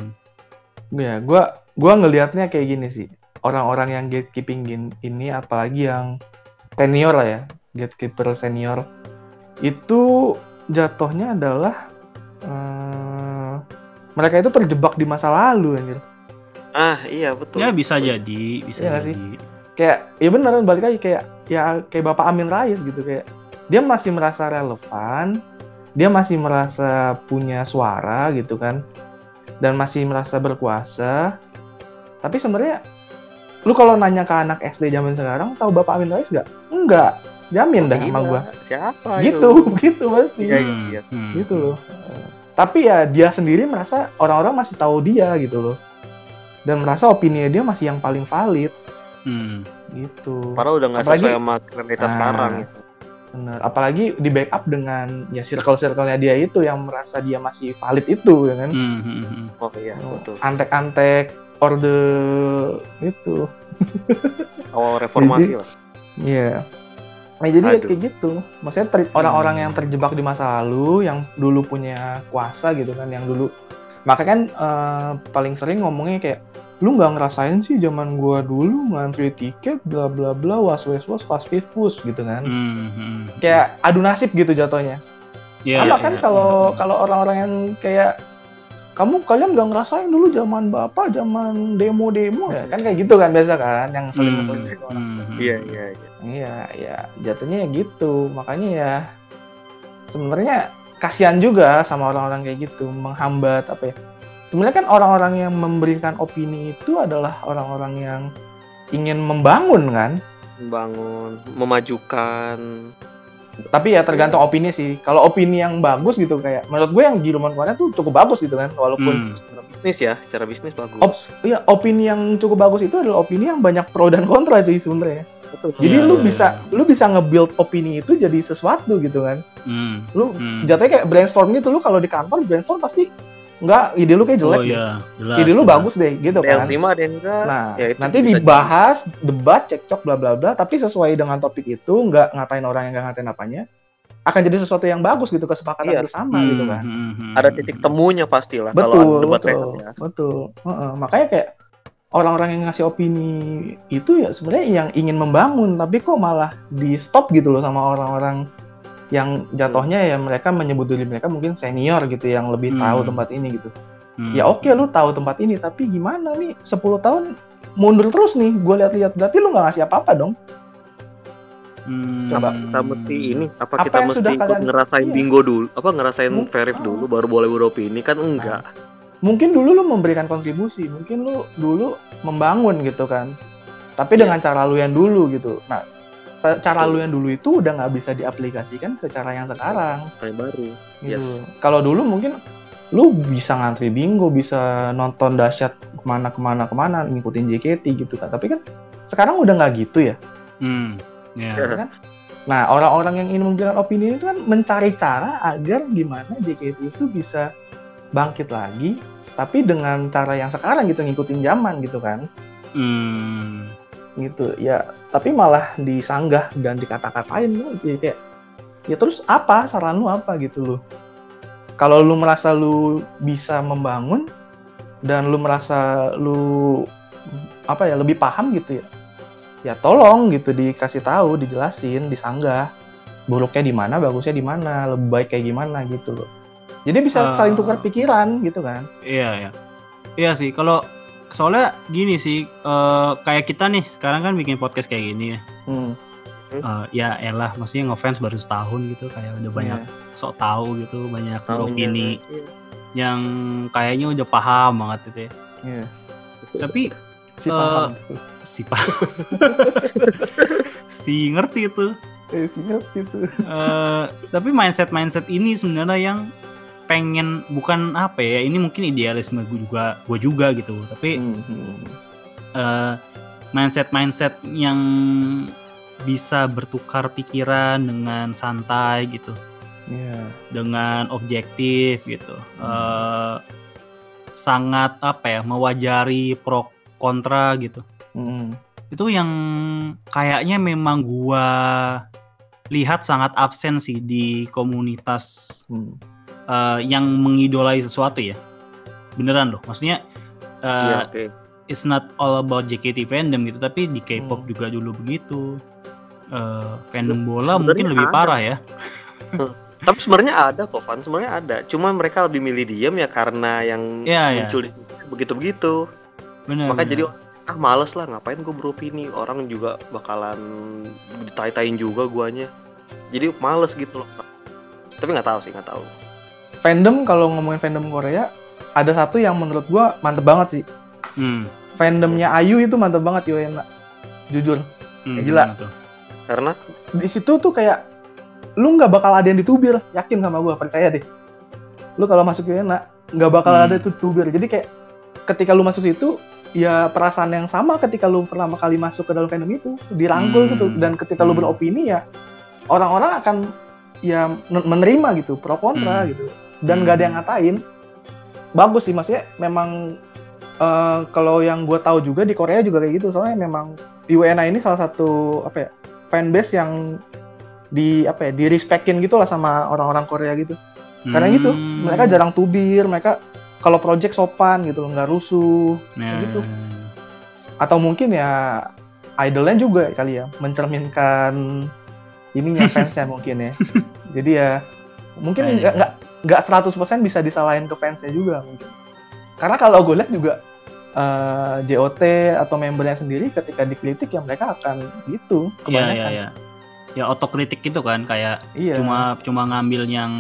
Ya, gua gua ngelihatnya kayak gini sih. Orang-orang yang gatekeeping gin- ini apalagi yang senior lah ya, gatekeeper senior itu jatuhnya adalah eh, mereka itu terjebak di masa lalu anjir. ah iya betul ya bisa Betul. jadi bisa Iya nggak sih? jadi Kayak ya beneran balik lagi kayak ya kayak Bapak Amin Rais gitu kayak dia masih merasa relevan, dia masih merasa punya suara gitu kan. Dan masih merasa berkuasa. Tapi sebenarnya lu kalau nanya ke anak SD zaman sekarang tahu Bapak Amin Rais nggak? Enggak. Jamin dah sama gua. siapa Gitu, itu <laughs> gitu pasti. Iya, Hmm, iya. hmm. Gitu loh. Tapi ya dia sendiri merasa orang-orang masih tahu dia gitu loh. Dan merasa opini dia masih yang paling valid Hmm. gitu. Padahal udah nggak Apalagi- sesuai sama realitas Ah. sekarang gitu. Bener. Apalagi di backup dengan ya circle-circle-nya dia itu yang merasa dia masih valid itu ya kan. Hmm, hmm, hmm. Oh iya Oh, betul. Antek-antek orde itu. Awal reformasi lah. Iya. Nah, jadi Aduh. kayak gitu. Maksudnya ter- orang-orang yang terjebak di masa lalu, yang dulu punya kuasa gitu kan, yang dulu. Makanya kan eh, paling sering ngomongnya kayak, lu nggak ngerasain sih zaman gua dulu ngantri tiket, bla bla bla, was was was, fast fifus gitu kan. Hmm, hmm. Kayak adu nasib gitu jatuhnya. Iya, Sama iya, kan iya. kalau Hmm. kalau orang-orang yang kayak kamu kalian nggak ngerasain dulu zaman bapak zaman demo-demo ya kan kayak gitu kan biasa kan yang orang. hmm, hmm. Iya iya iya. Iya, ya jatuhnya ya gitu. Makanya ya sebenarnya kasihan juga sama orang-orang kayak gitu menghambat apa ya. Sebenarnya kan orang-orang yang memberikan opini itu adalah orang-orang yang ingin membangun kan. Membangun, memajukan. Tapi ya tergantung opini sih. Kalau opini yang bagus gitu kayak menurut gue yang di rumah kemarin tuh cukup bagus gitu kan walaupun Hmm. Secara bisnis ya, secara bisnis bagus. Op- Iya, opini yang cukup bagus itu adalah opini yang banyak pro dan kontra cuy sebenarnya. Betul. Jadi Iya, lu iya, bisa iya. lu bisa nge-build opini itu jadi sesuatu gitu kan. Hmm, Lu hmm. jatuhnya kayak brainstorm gitu lu kalau di kantor brainstorm pasti enggak ide lu kayak jelek Oh iya, jelas. ide lu jelas. bagus deh gitu Ada yang kan. terima, ada yang enggak. Nah, Ya, itu nanti dibahas, debat, cekcok bla bla bla, tapi sesuai dengan topik itu nggak ngatain orang yang nggak ngatain apanya, akan jadi sesuatu yang bagus gitu kesepakatan Iya. bersama Hmm, gitu kan. hmm, hmm, ada hmm, titik hmm. temunya pastilah kalau Betul, ada debat betul, sehat ya. betul. Heeh, makanya kayak orang-orang yang ngasih opini itu ya sebenarnya yang ingin membangun, tapi kok malah di stop gitu loh sama orang-orang yang jatuhnya ya mereka menyebut diri mereka mungkin senior gitu yang lebih tahu Hmm. tempat ini gitu. Hmm. Ya oke lu tahu tempat ini, tapi gimana nih 10 tahun mundur terus nih, gue lihat-lihat berarti lu nggak ngasih apa-apa dong. Hmm. Apa kita mesti ini? Apa, Apa kita yang mesti sudah ikut kalian- ngerasain iya. bingo dulu? Apa ngerasain Mung- verif dulu baru boleh beropini kan enggak. Mungkin dulu lu memberikan kontribusi, mungkin lu dulu membangun gitu kan. Tapi Iya. dengan cara lu yang dulu gitu. Nah, cara lu yang dulu itu udah nggak bisa diaplikasikan ke cara yang sekarang. Kayak baru. gitu. Yes. Kalau dulu mungkin lu bisa ngantri bingo, bisa nonton dahsyat ke mana ke mana ke mana, ngikutin JKT gitu kan. Tapi kan sekarang udah nggak gitu ya. Hmm. Ya. Ya. kan? Nah, orang-orang yang ingin memberikan opini itu kan mencari cara agar gimana JKT itu bisa bangkit lagi, tapi dengan cara yang sekarang gitu ngikutin zaman gitu kan. Hmm. Gitu. Ya, tapi malah disanggah dan dikata-katain lu jadi kayak ya terus apa saran lu apa gitu loh. Kalau lu merasa lu bisa membangun dan lu merasa lu apa ya lebih paham gitu ya ya tolong gitu dikasih tahu dijelasin disanggah buruknya di mana bagusnya di mana lebih baik kayak gimana gitu loh jadi bisa Ah. saling tukar pikiran gitu kan Iya ya. Iya sih kalau soalnya gini sih eh, kayak kita nih sekarang kan bikin podcast kayak gini ya. hmm, Eh, ya elah maksudnya ngefans baru setahun gitu kayak udah banyak iya. sok tahu gitu banyak Tahunya, opini iya. yang kayaknya udah paham banget gitu ya. Iya. Tapi si Eh, paham si paham <laughs> si ngerti itu. eh, si ngerti tuh Eh, tapi mindset mindset ini sebenarnya yang pengen bukan apa ya ini mungkin idealisme gue juga gue juga gitu tapi Hmm, hmm. eh, mindset mindset yang bisa bertukar pikiran dengan santai gitu Iya. dengan objektif gitu Eh, sangat apa ya mewajari pro kontra gitu Hmm, itu yang kayaknya memang gua lihat sangat absen sih di komunitas hmm. Eh, yang mengidolai sesuatu ya beneran loh maksudnya eh, Iya, oke. it's not all about JKT fandom gitu tapi di K-pop Hmm. juga dulu begitu Eh, fandom bola mungkin sebenarnya lebih ada. parah ya <laughs> Tapi sebenarnya ada kok, Van. Sebenarnya ada. Cuma mereka lebih milih diam ya karena yang Iya, iya. muncul di- begitu-begitu. bener Makanya bener. jadi ah males lah ngapain gue beropini orang juga bakalan ditai-tain juga guanya. Jadi males gitu loh. Tapi nggak tahu sih nggak tahu. Fandom kalau ngomongin fandom Korea ada satu yang menurut gua mantep banget sih Hmm, fandomnya Ayu itu mantep banget Yoena jujur hmm, Gila. gimana tuh? Karena di situ tuh kayak lu nggak bakal ada yang ditubir yakin sama gua percaya deh lu kalau masuk Yoena nggak bakal Hmm. ada tuh tubir jadi kayak ketika lu masuk situ ya perasaan yang sama ketika lu pertama kali masuk ke dalam fandom itu dirangkul Hmm. gitu dan ketika lu Hmm. beropini ya orang-orang akan ya men- menerima gitu pro kontra Hmm. gitu dan nggak ada yang Hmm. ngatain bagus sih maksudnya memang eh, kalau yang gue tahu juga di Korea juga kayak gitu soalnya memang UNA ini salah satu apa ya fanbase yang di apa ya di respectin gitu lah sama orang-orang Korea gitu karena gitu Hmm. mereka jarang tubir mereka kalau project sopan gitu loh nggak rusuh Nah, gitu. atau mungkin ya idolnya juga kali ya mencerminkan ininya <laughs> fansnya mungkin ya jadi ya mungkin Iya. nggak nggak nggak 100% bisa disalahin ke fansnya juga mungkin karena kalau gue lihat juga eh, JOT atau membernya sendiri ketika dikritik ya mereka akan gitu Iya kebanyakan iya iya. Ya otokritik gitu kan kayak Iya. cuma cuma ngambil yang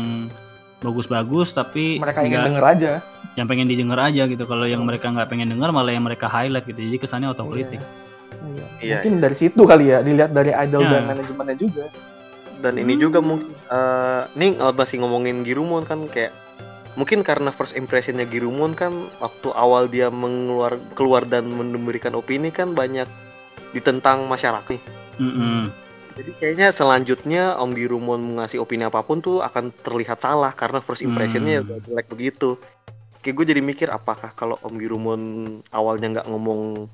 bagus-bagus tapi mereka ingin nggak- denger aja yang pengen didengar aja gitu. Kalau yang Hmm. mereka nggak pengen dengar malah yang mereka highlight gitu. Jadi kesannya otokritik. Iya. Iya, mungkin dari situ kali ya dilihat dari idol Ya. dan manajemennya juga dan ini juga mungkin eh nih eh, masih ngomongin Girumon kan kayak mungkin karena first impressionnya Girumon kan waktu awal dia mengeluar keluar dan memberikan opini kan banyak ditentang masyarakat nih. Mm-mm. Jadi kayaknya selanjutnya Om Girumon ngasih opini apa pun tuh akan terlihat salah karena first impressionnya Hmm. udah jelek begitu. Kayak gue jadi mikir apakah kalau Om Girumon awalnya nggak ngomong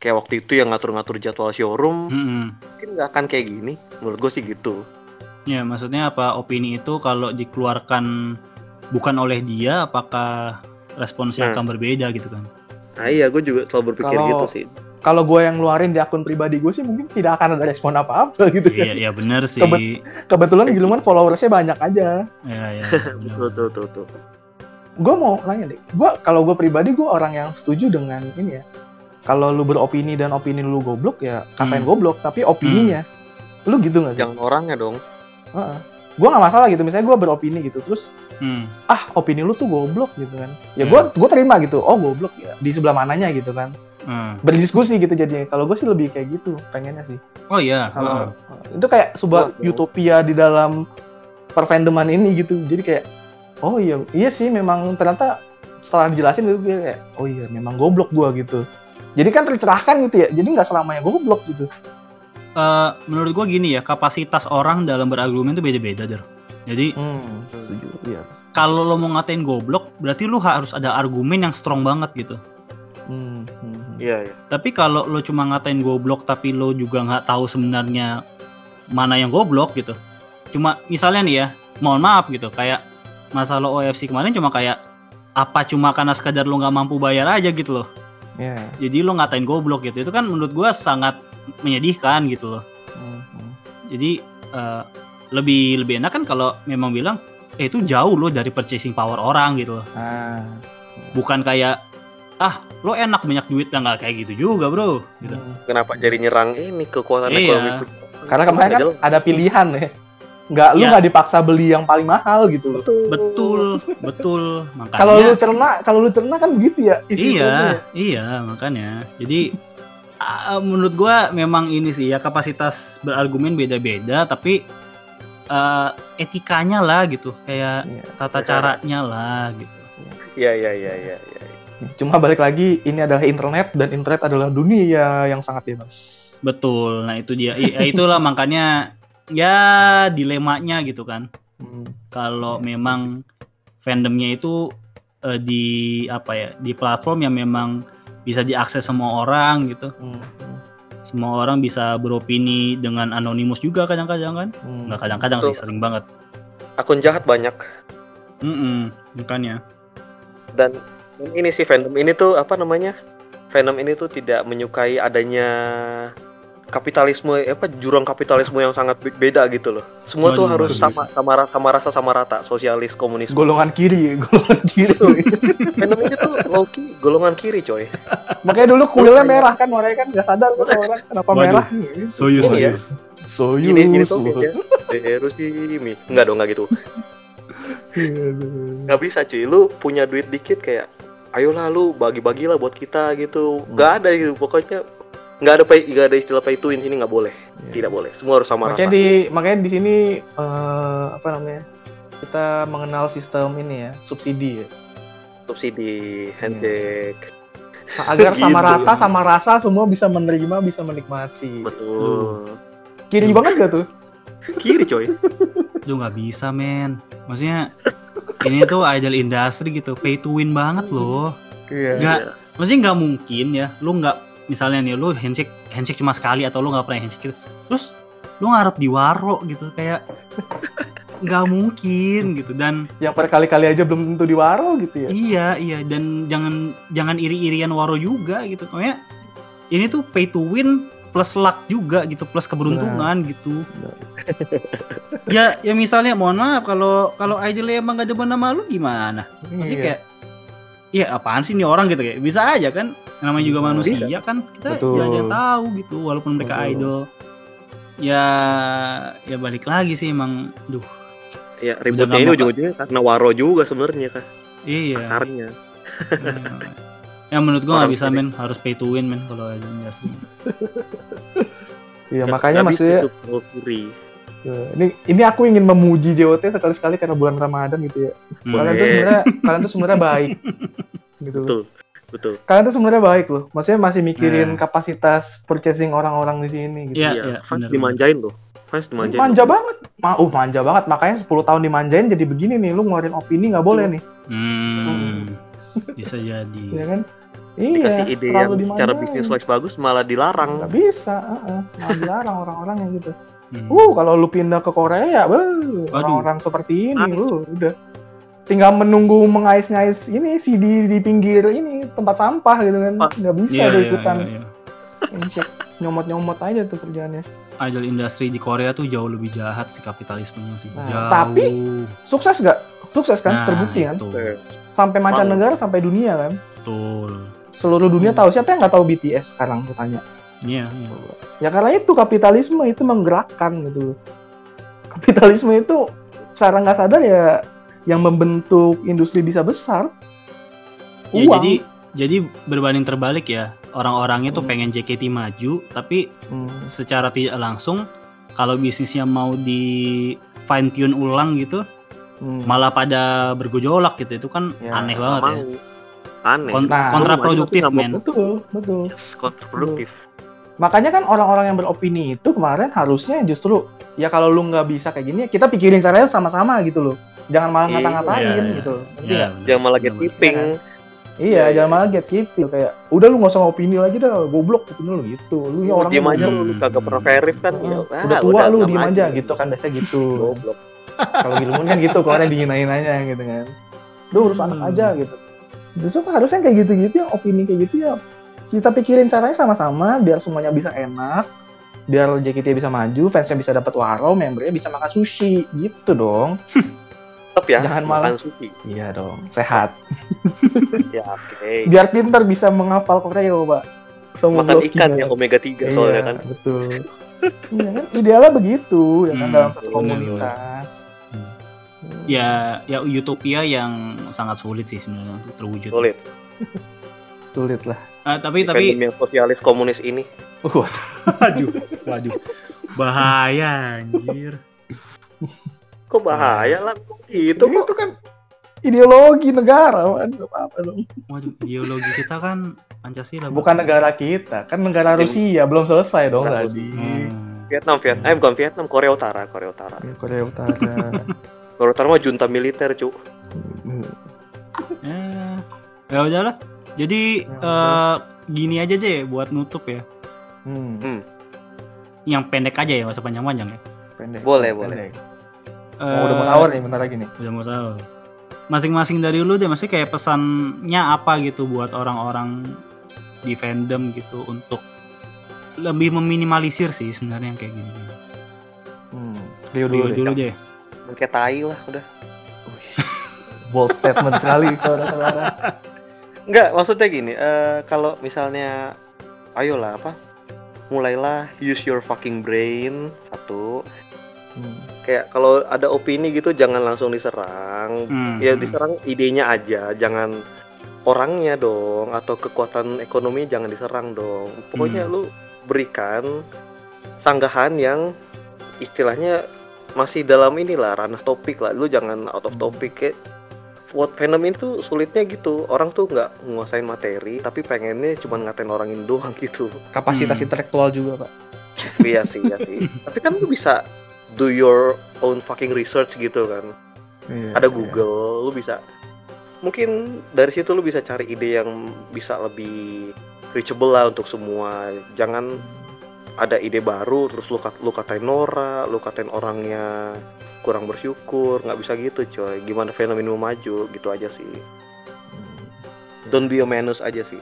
kayak waktu itu yang ngatur-ngatur jadwal showroom Mm-mm. mungkin nggak akan kayak gini. Menurut gue sih gitu. Ya maksudnya apa opini itu kalau dikeluarkan bukan oleh dia apakah responsnya Nah. akan berbeda gitu kan? Nah iya gue juga selalu berpikir Kalau- gitu sih. kalau gue yang ngeluarin di akun pribadi gue sih mungkin tidak akan ada respon apa-apa gitu Iya kan. iya benar sih. Kebet- Kebetulan Giluman followersnya banyak aja. Iya iya. benar. Tuh tuh tuh tuh. Gue mau nanya deh, gue kalau gue pribadi gue orang yang setuju dengan ini ya. Kalau lu beropini dan opini lu goblok ya katain Hmm. goblok, tapi opininya lu gitu nggak sih? Jangan orangnya dong. Gue nggak masalah gitu, misalnya gue beropini gitu, terus Hmm. ah opini lu tuh goblok gitu kan. Ya gue gue terima gitu, oh goblok ya di sebelah mananya gitu kan. Hmm. Berdiskusi gitu jadinya. Kalau gue sih lebih kayak gitu, pengennya sih. Oh iya. Kalau heeh. itu kayak sebuah Betul. utopia di dalam perfandoman ini gitu. Jadi kayak oh iya iya sih memang ternyata setelah dijelasin itu gue kayak oh iya memang goblok gua gitu. Jadi kan tercerahkan gitu ya. Jadi nggak selamanya goblok gitu. eh, menurut gua gini ya, kapasitas orang dalam berargumen itu beda-beda, Der. Jadi Hmm, setuju. Iya. kalau lo mau ngatain goblok, berarti lu harus ada argumen yang strong banget gitu. Hmm, hmm, hmm. Iya, iya. Tapi kalau lo cuma ngatain goblok tapi lo juga nggak tahu sebenarnya mana yang goblok gitu. Cuma misalnya nih ya, mohon maaf gitu, kayak masalah OFC kemarin cuma kayak apa cuma karena sekadar lo nggak mampu bayar aja gitu loh. Iya. Jadi lo ngatain goblok gitu. Itu kan menurut gua sangat menyedihkan gitu loh. Hmm, hmm. Jadi eh, lebih lebih enak kan kalau memang bilang eh itu jauh loh dari purchasing power orang gitu loh. Ah. Bukan kayak ah lo enak banyak duit ya nggak kayak gitu juga bro gitu. Hmm. Kenapa jadi nyerang ini kekuatan Iya. ekonomi? Karena kemarin kan ada pilihan ya. Nggak, lu Iya. nggak dipaksa beli yang paling mahal gitu loh. Betul, betul. Makanya Kalau lu cerna, kalau lu cerna kan begitu ya. isi filmnya ya. Iya, iya makanya. Jadi ah, menurut gua memang ini sih ya kapasitas berargumen beda-beda tapi eh, etikanya lah gitu, kayak Iya. tata caranya lah gitu. Iya, iya, iya, iya, iya. Cuma balik lagi, ini adalah internet dan internet adalah dunia yang sangat bebas. Betul. Nah, itu dia. I- ya itulah makanya ya dilemanya gitu kan. Hmm. Kalau memang fandomnya itu eh, di apa ya, di platform yang memang bisa diakses semua orang gitu. Hmm. Semua orang bisa beropini dengan anonimus juga kadang-kadang kan. hmm. Nggak kadang-kadang sih, sering banget. Akun jahat banyak Mm-mm, makanya. dan ini sih fandom ini tuh apa namanya? Fandom ini tuh tidak menyukai adanya kapitalisme apa jurang kapitalisme yang sangat be- beda gitu loh. Semua tuh harus sama sama rasa sama rasa sama rata, sosialis, komunis. Golongan kiri, <laughs> golongan kiri. Fandom ini tuh low-key golongan kiri, coy. Makanya dulu kuilnya merah kan, mereka kan nggak sadar kan orang kenapa Waduh. merah. Soyuz, Ini ya. soyuz. Soyuz. Ini ini tuh ya. Hiroshima. Enggak dong, enggak gitu. <laughs> Nggak bisa cuy, lu punya duit dikit kayak ayolah lu bagi-bagilah buat kita gitu. Nggak ada gitu, pokoknya nggak ada pay, nggak ada istilah pay to win sini nggak boleh, Iya. tidak boleh. Semua harus sama makanya rata. di makanya di sini eh, apa namanya kita mengenal sistem ini ya subsidi ya Subsidi, handshake, agar <laughs> sama Gitu. rata sama rasa semua bisa menerima bisa menikmati betul. kiri banget gak tuh <laughs> Kiri coy. <laughs> Lu nggak bisa, men. Maksudnya ini tuh idol industri gitu, pay to win banget loh. iya Nggak, Iya. maksudnya nggak mungkin ya, lu nggak misalnya nih lu handshake handshake cuma sekali atau lu nggak pernah handshake gitu. Terus lu ngarep di waro gitu kayak <laughs> nggak mungkin gitu dan yang berkali-kali aja belum tentu diwaro gitu ya iya iya dan jangan jangan iri-irian waro juga gitu kayak ini tuh pay to win plus luck juga gitu plus keberuntungan gitu ya ya misalnya mohon maaf kalau kalau idol emang gak demen sama lu gimana Maksudnya Iya. kayak Iya apaan sih nih orang? Gitu kayak bisa aja kan? Namanya juga Bisa. manusia kan kita Betul. ya aja tahu gitu walaupun mereka Betul. idol. Ya ya balik lagi sih emang duh. Ya ributnya ini ujung-ujungnya karena waro juga sebenarnya kan iya. Akarnya. <laughs> ya menurut gua nggak bisa men. Harus pay to win men kalau industry Iya, makanya bisa maksudnya itu kalau kuri. eh, ini ini aku ingin memuji JOT sekali-sekali karena bulan Ramadan gitu ya. Hmm. Kalian tuh sebenarnya kalian tuh sebenarnya baik. <laughs> Gitu. loh. Betul. Betul. Kalian tuh sebenarnya baik loh. Maksudnya masih mikirin Nah. kapasitas purchasing orang-orang di sini gitu. Iya, Iya, iya, fans benar, dimanjain loh. Fans dimanjain. Manja banget. Ma uh, manja banget. Makanya 10 tahun dimanjain jadi begini nih. Lu ngeluarin opini nggak boleh nih. Hmm, bisa Ya jadi kan? Iya. Dikasih ide yang terlalu secara dimanjain. bisnis wise bagus malah dilarang. Nggak bisa. Uh Malah dilarang <laughs> orang-orang yang gitu. Hmm. Uh, kalau lu pindah ke Korea, Waduh. orang-orang seperti ini, uh, udah. Tinggal menunggu mengais-ngais ini CD di pinggir ini tempat sampah gitu kan. Nggak bisa Iya, ada iya, ikutan. iya, iya. Handshake. Nyomot-nyomot aja tuh kerjaannya. idol industri di Korea tuh jauh lebih jahat sih kapitalismenya sih Nah, jauh tapi- Sukses nggak? Sukses kan? Nah, Terbukti kan? itu. Sampai mancanegara, sampai dunia kan? betul Seluruh dunia Hmm. tahu. Siapa yang nggak tahu BTS sekarang? Gue tanya. Iya iya Ya karena itu kapitalisme itu menggerakkan gitu. Kapitalisme itu secara nggak sadar ya yang membentuk industri bisa besar. Ya, Uang. jadi jadi berbanding terbalik ya orang-orangnya tuh Hmm. pengen JKT maju tapi Hmm. secara tidak langsung kalau bisnisnya mau di fine tune ulang gitu Hmm. malah pada bergojolak gitu itu kan Ya, aneh banget ya. Aneh. Kon- Nah, kontraproduktif men Betul, betul. Yes, kontraproduktif. Makanya kan orang-orang yang beropini itu kemarin harusnya justru ya kalau lu nggak bisa kayak gini kita pikirin caranya sama-sama gitu loh jangan malah Iya, ngata-ngatain iya, iya. gitu Iya, nggak? benar. Jangan malah Benar, get benar. keeping. Iya, Iya, jangan iya. malah gatekeeping kayak udah lu nggak usah opini lagi dah goblok opini lu gitu lu ya Lu orang diem aja lu kagak pernah verif kan. Ya, ah, udah tua lu nggak diem aja gitu kan biasanya gitu Goblok. kalau Gilmun kan gitu kemarin dihinain aja gitu kan lu urus anak Hmm. aja gitu justru harusnya kayak gitu-gitu ya opini kayak gitu ya kita pikirin caranya sama-sama biar semuanya bisa enak biar JKT bisa maju fansnya bisa dapat waro membernya bisa makan sushi gitu dong Tetep ya, Jangan makan malah- sushi. iya dong sehat <laughs> Ya oke. biar pintar bisa menghafal koreo pak Sama Makan ikan ya. ya omega 3 soalnya Iya, kan. betul <laughs> iya kan idealnya begitu ya kan Hmm, dalam satu komunitas Hmm. Ya, ya utopia yang sangat sulit sih sebenarnya untuk terwujud. Sulit. <laughs> sulit lah Ah, tapi Di tapi yang sosialis komunis ini. Wah, <laughs> waduh, waduh. Bahaya anjir. Kok bahaya lah gitu itu kok. kan ideologi negara kan nggak apa-apa dong Waduh, ideologi kita kan Pancasila. bukan negara kita kan negara Yang- Rusia belum selesai dong Negara tadi Hmm. Vietnam, Vietnam. Eh bukan Vietnam, Korea Utara, Korea Utara. Ya, Korea Utara Korea Utara mah junta militer, cu. Hmm, Eh, ya udahlah. Jadi Ya eh, gini aja deh buat nutup ya. hmm, Yang pendek aja ya, nggak usah panjang-panjang ya. pendek Boleh, pendek. Eh, oh, udah mau sahur nih bentar lagi nih Udah mau tahu. Masing-masing dari lu deh, maksudnya kayak pesannya apa gitu buat orang-orang di fandom gitu untuk lebih meminimalisir sih sebenarnya yang kayak gini. hmm. Rio dulu deh dulu deh. Kayak tai lah udah. bold statement sekali saudara-saudara <laughs> Enggak, maksudnya gini, eh kalau misalnya ayolah apa? Mulailah use your fucking brain satu. Hmm, Kayak kalau ada opini gitu jangan langsung diserang. Hmm, Ya hmm. diserang idenya aja, jangan orangnya dong atau kekuatan ekonomi jangan diserang dong. Pokoknya Hmm. lu berikan sanggahan yang istilahnya masih dalam inilah ranah topik lah. Lu jangan out of topic kayak What fandom itu sulitnya gitu. Orang tuh nggak nguasain materi tapi pengennya cuma ngatain orang ini doang gitu. Kapasitas Hmm. intelektual juga pak. Iya sih iya sih. <laughs> Tapi kan lu bisa do your own fucking research gitu kan. Iya, ada iya. Google lu bisa. Mungkin dari situ lu bisa cari ide yang bisa lebih reachable lah untuk semua. Jangan ada ide baru terus lu, kat- lu katain Nora lu katain orangnya kurang bersyukur nggak bisa gitu coy. Gimana fenomena mau maju gitu aja sih. Don't be a manus aja sih.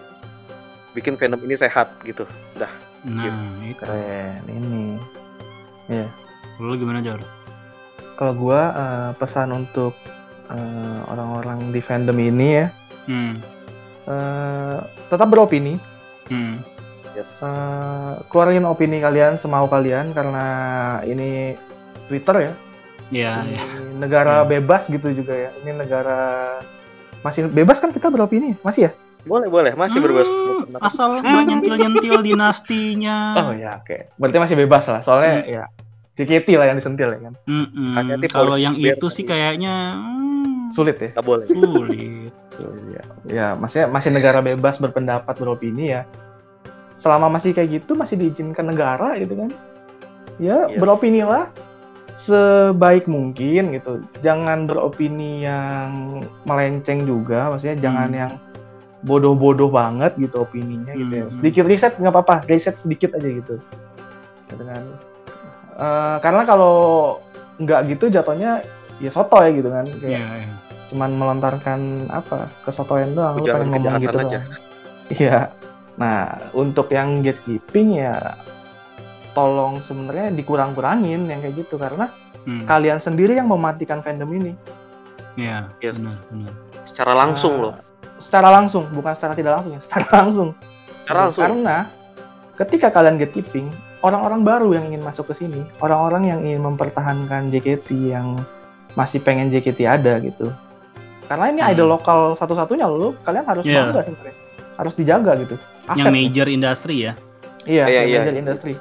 Bikin fandom ini sehat gitu. Dah. Nah, itu. keren ini. Lu gimana Jor? kalau gua eh, pesan untuk eh, orang-orang di fandom ini ya. Hmm. eh, tetap beropini. Hmm. Yes. Eh, keluarin opini kalian semau kalian karena ini Twitter ya. Ya, ini ya. negara Hmm. bebas gitu juga ya. Ini negara masih bebas kan kita beropini masih ya? Boleh boleh. Masih berbebas. Hmm, asal nggak nyentil-nyentil dinastinya. oh ya oke. Berarti masih bebas lah soalnya ya JKT lah yang disentil ya kan? Mm-mm. Hati-hati Kalau yang biar itu sih kayaknya hmm, sulit ya? Nggak boleh. Sulit. <laughs> ya ya maksudnya masih negara bebas berpendapat beropini ya selama masih kayak gitu masih diizinkan negara gitu kan ya Yes. beropinilah sebaik mungkin gitu jangan beropini yang melenceng juga maksudnya jangan Hmm. yang bodoh-bodoh banget gitu opininya gitu ya Hmm. sedikit riset nggak apa-apa riset sedikit aja gitu gitu kan Eh, karena kalau nggak gitu jatuhnya ya soto ya gitu kan kayak Iya, iya. cuman melontarkan apa kesotoyan doang lu Ujaran pengen ngomong gitu aja. iya nah untuk yang gatekeeping ya tolong sebenarnya dikurang-kurangin yang kayak gitu karena Hmm. kalian sendiri yang mematikan fandom ini Iya, Yes. benar, benar. secara langsung Nah, loh secara langsung bukan secara tidak langsung ya <laughs> secara langsung secara langsung karena ketika kalian gatekeeping orang-orang baru yang ingin masuk ke sini orang-orang yang ingin mempertahankan JKT yang masih pengen JKT ada gitu karena ini Hmm. idol lokal satu-satunya loh kalian harus Iya. bangga sebenarnya harus dijaga gitu Yang Aset. major industri ya. iya, Iya, yang iya. major industry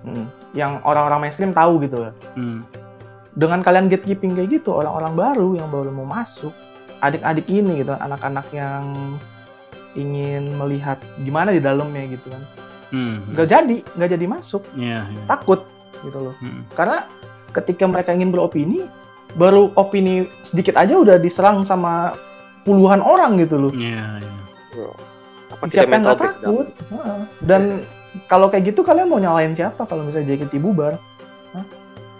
Hmm. yang orang-orang mainstream tahu gitu loh. Hmm. dengan kalian gatekeeping kayak gitu orang-orang baru yang baru mau masuk adik-adik ini gitu anak-anak yang ingin melihat gimana di dalamnya gitu kan Hmm. nggak jadi nggak jadi masuk Iya, iya. takut gitu loh Hmm. karena ketika mereka ingin beropini baru opini sedikit aja udah diserang sama puluhan orang gitu loh Iya, iya. Bro. Apa kita siapa yang mental nggak breakdown? takut dan kalau kayak gitu kalian mau nyalain siapa kalau misalnya JKT bubar Hah?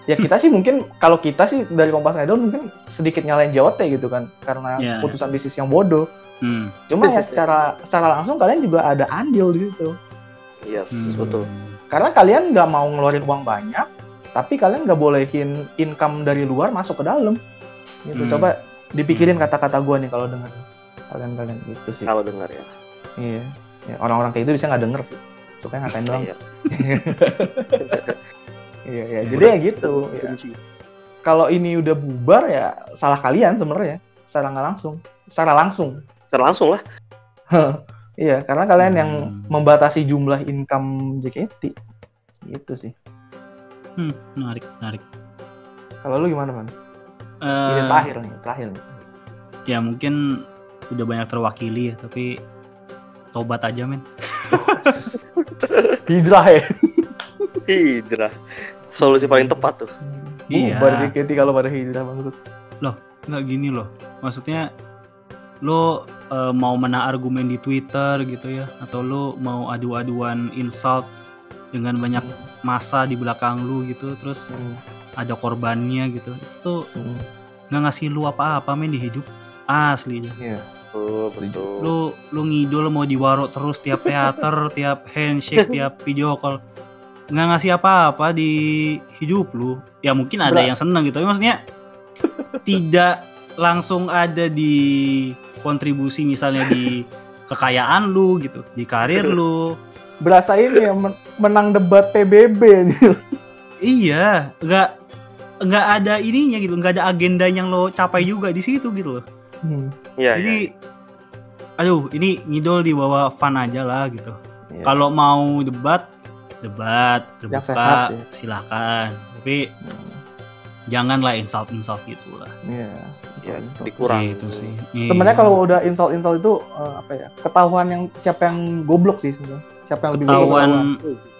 ya kita sih mungkin kalau kita sih dari Kompas Idol mungkin sedikit nyalain JOT gitu kan karena Iya. keputusan bisnis yang bodoh Hmm. cuma ya secara secara langsung kalian juga ada andil di situ Yes, Hmm. betul. karena kalian nggak mau ngeluarin uang banyak tapi kalian nggak bolehin income dari luar masuk ke dalam gitu Hmm. coba dipikirin Hmm. kata-kata gua nih kalau denger kalian kalian gitu sih Kalau dengar ya. Iya. Ya, orang-orang kayak itu bisa nggak denger sih. Suka ngatain doang. <laughs> Iya. iya iya. Jadi ya gitu ya. Kalau ini udah bubar ya salah kalian sebenarnya. Secara nggak langsung. Secara langsung. Secara langsung lah. iya karena kalian yang Hmm. membatasi jumlah income JKT gitu sih. Hmm, menarik, menarik. kalau lu gimana man? Eh, ini terakhir nih terakhir nih. ya mungkin udah banyak terwakili ya, tapi tobat aja men. <laughs> hijrah ya Hijrah. Solusi paling tepat tuh. Iya. bubar JKT kalau pada hijrah maksud Nggak gini loh. Maksudnya lo eh, mau menang argumen di Twitter gitu ya, atau lo mau adu-aduan insult dengan banyak masa di belakang lu gitu, terus Hmm, ada korbannya gitu. Itu tuh hmm, nggak ngasih lu apa-apa men di hidup. Asli aja. iya Betul, betul. Lu lu ngidol mau diwaro terus tiap teater, <laughs> tiap handshake, tiap video call. Nggak ngasih apa-apa di hidup lu. Ya mungkin ada Bra- yang seneng gitu. Tapi maksudnya <laughs> tidak langsung ada di kontribusi misalnya di <laughs> kekayaan lu gitu, di karir lu. berasa ini ya men- menang debat PBB nih. Iya, nggak nggak ada ininya gitu, nggak ada agenda yang lo capai juga di situ gitu loh. Hmm, Iya, iya. Jadi, aduh, ini ngidol di bawah fun aja lah gitu. iya. Kalau mau debat, debat terbuka, Yang sehat, ya. silakan. Tapi Hmm, janganlah insult insult gitu lah. Iya. Ya, Insult. dikurang. Gitu sih. Sebenarnya Iya. kalau udah insult insult itu eh, apa ya? Ketahuan yang siapa yang goblok sih sebenarnya. Siapa yang lebih goblok ketahuan ketahuan.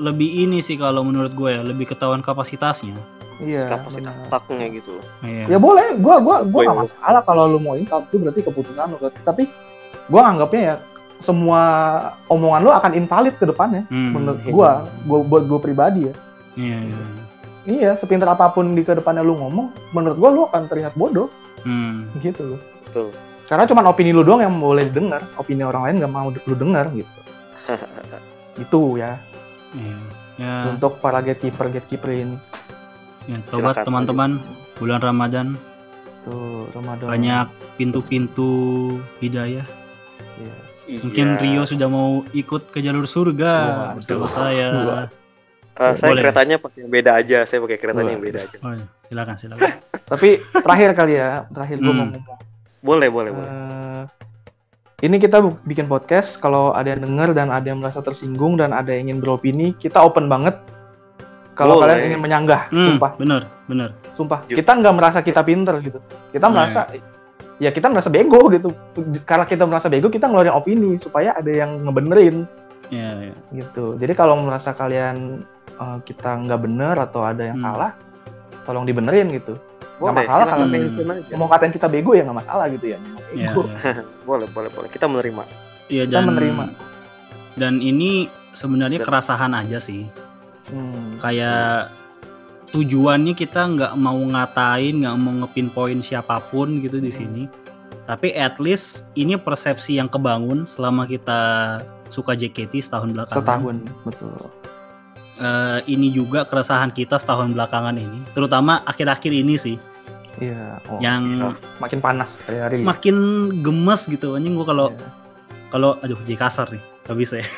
lebih ini sih kalau menurut gue ya, lebih ketahuan kapasitasnya. Iya. kapasitas otaknya gitu loh. Iya. Ya boleh, gua gua gua nggak masalah kalau lu mau insult itu berarti keputusan lu. Tapi gua anggapnya ya semua omongan lu akan invalid ke depannya Hmm. menurut iya. gua, gua buat gua pribadi ya. Iya, iya. Iya, sepintar apa pun di ke depannya lu ngomong, menurut gua lu akan terlihat bodoh Hmm. gitu loh. Betul. Karena cuma opini lu doang yang boleh didengar, opini orang lain nggak mau lu dengar gitu. <laughs> Itu ya Iya. Ya, untuk para gatekeeper gatekeeper ini. Ya, tobat teman-teman. Bulan Ramadan Tuh Ramadan. banyak pintu-pintu hidayah. Iya. Iya. Mungkin Rio sudah mau ikut ke jalur surga bersama saya. Wah. Eh, saya Boleh. keretanya pakai yang beda aja. Saya pakai keretanya Wah. yang beda aja. Oh, iya. silakan, silakan. <laughs> Tapi terakhir kali ya, terakhir gua Hmm. mau ngomong. Boleh, boleh, boleh. Eh, ini kita bikin podcast kalau ada yang denger dan ada yang merasa tersinggung dan ada yang ingin beropini kita open banget kalau Boleh. kalian ingin menyanggah Hmm, sumpah bener, bener. sumpah kita nggak merasa kita pinter gitu kita Nah. merasa ya kita merasa bego gitu karena kita merasa bego kita ngeluarin opini supaya ada yang ngebenerin Ya, ya. gitu jadi kalau merasa kalian eh, kita nggak bener atau ada yang Hmm. salah tolong dibenerin gitu Boleh, masalah silakan kalau aja. mau katain kita bego ya nggak masalah gitu ya Memang Ya, bego. ya. <laughs> Boleh, boleh, boleh. Kita menerima. Iya, Kita dan menerima. dan ini sebenarnya Dan- kerasahan aja sih. Hmm. Kayak tujuannya kita nggak mau ngatain, nggak mau ngepinpoint siapa pun gitu di Hmm. sini. Tapi at least ini persepsi yang kebangun selama kita suka JKT setahun belakangan. setahun betul Eh, ini juga keresahan kita setahun belakangan ini, terutama akhir-akhir ini sih, iya oh, yang iya. makin panas hari-hari makin gemes gitu. Anjing gua kalau Iya. kalau aduh jadi kasar nih, nggak bisa ya.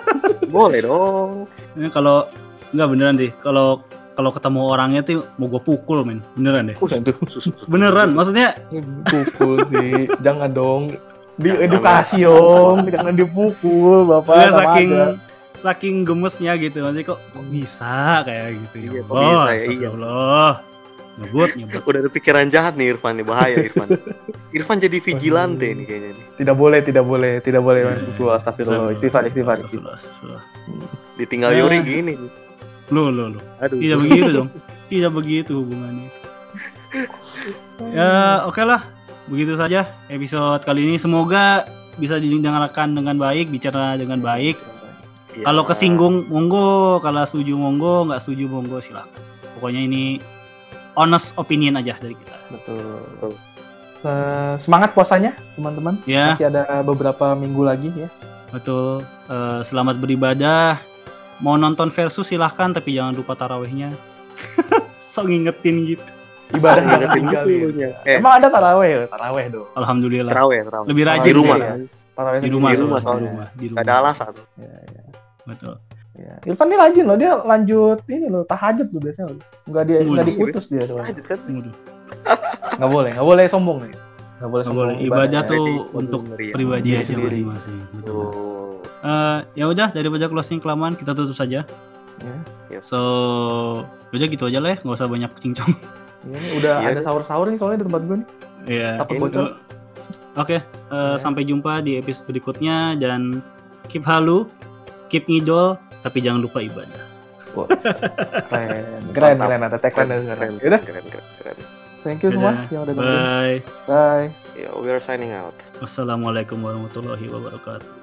<laughs> Boleh dong. Ini kalau nggak beneran deh, kalau kalau ketemu orangnya tuh mau gue pukul men, beneran deh. Beneran, maksudnya pukul sih. Jangan dong. Di edukasi dong, jangan dipukul, Bapak. ya, saking ada. saking gemesnya gitu, maksudnya kok, kok bisa kayak gitu Iya, ya kok Allah, bisa ya, iya. astagfirullah. nyebut nyebut Udah ada pikiran jahat nih Irfan nih, bahaya Irfan. Irfan jadi vigilante nih kayaknya nih. Tidak boleh, tidak boleh, tidak boleh Iya, masuk gua. Astagfirullah, istighfar, istighfar. Astagfirullah, astagfirullah. Ditinggal Nah. Yuri gini. Lo lo lo. Aduh. Tidak begitu dong. Tidak begitu hubungannya. Ya, oke lah. Begitu saja episode kali ini. Semoga bisa didengarkan dengan baik, bicara dengan baik. Ya. Kalau kesinggung monggo, kalau setuju monggo, nggak setuju monggo silahkan. Pokoknya ini honest opinion aja dari kita. Betul. Eh, semangat puasanya, teman-teman. Ya, Masih ada beberapa minggu lagi ya. betul. Eh, selamat beribadah. Mau nonton versus silahkan, tapi jangan lupa tarawehnya. <laughs> so ngingetin gitu. Ibadah Asal ingetin tinggal gitu ya. Eh. Emang ada taraweh, taraweh dong. Alhamdulillah. Terawih, terawih. Lebih rajin Di rumah. ya. Taraweh Di rumah, Di rumah, di rumah, di rumah. Gak ada alasan. Ya, ya. Betul. Ya. Irfan ini rajin loh, dia lanjut ini loh, tahajud tuh biasanya loh. Enggak dia enggak diputus dia doang. Lanjut kan. Enggak boleh, enggak boleh sombong nih. Enggak boleh sombong. boleh. Ibadah tuh untuk pribadi Diri aja sendiri. masing-masing. Betul. Oh. Eh, ya udah daripada closing kelamaan kita tutup saja. Ya. Yes. So, udah gitu aja lah ya, nggak usah banyak cincong. Ya, ini udah Iya ada sahur-sahur nih soalnya di tempat gue nih. Iya. Takut Ini bocor. Oke, eh, Ya. sampai jumpa di episode berikutnya dan keep halu, keep ngidol, tapi jangan lupa ibadah. Wah, <laughs> keren, keren, keren. Ada tagline Keren, keren, keren, keren, keren. thank you semua yang udah dengerin. Bye. Bye. Ya, we are signing out. Wassalamualaikum warahmatullahi wabarakatuh.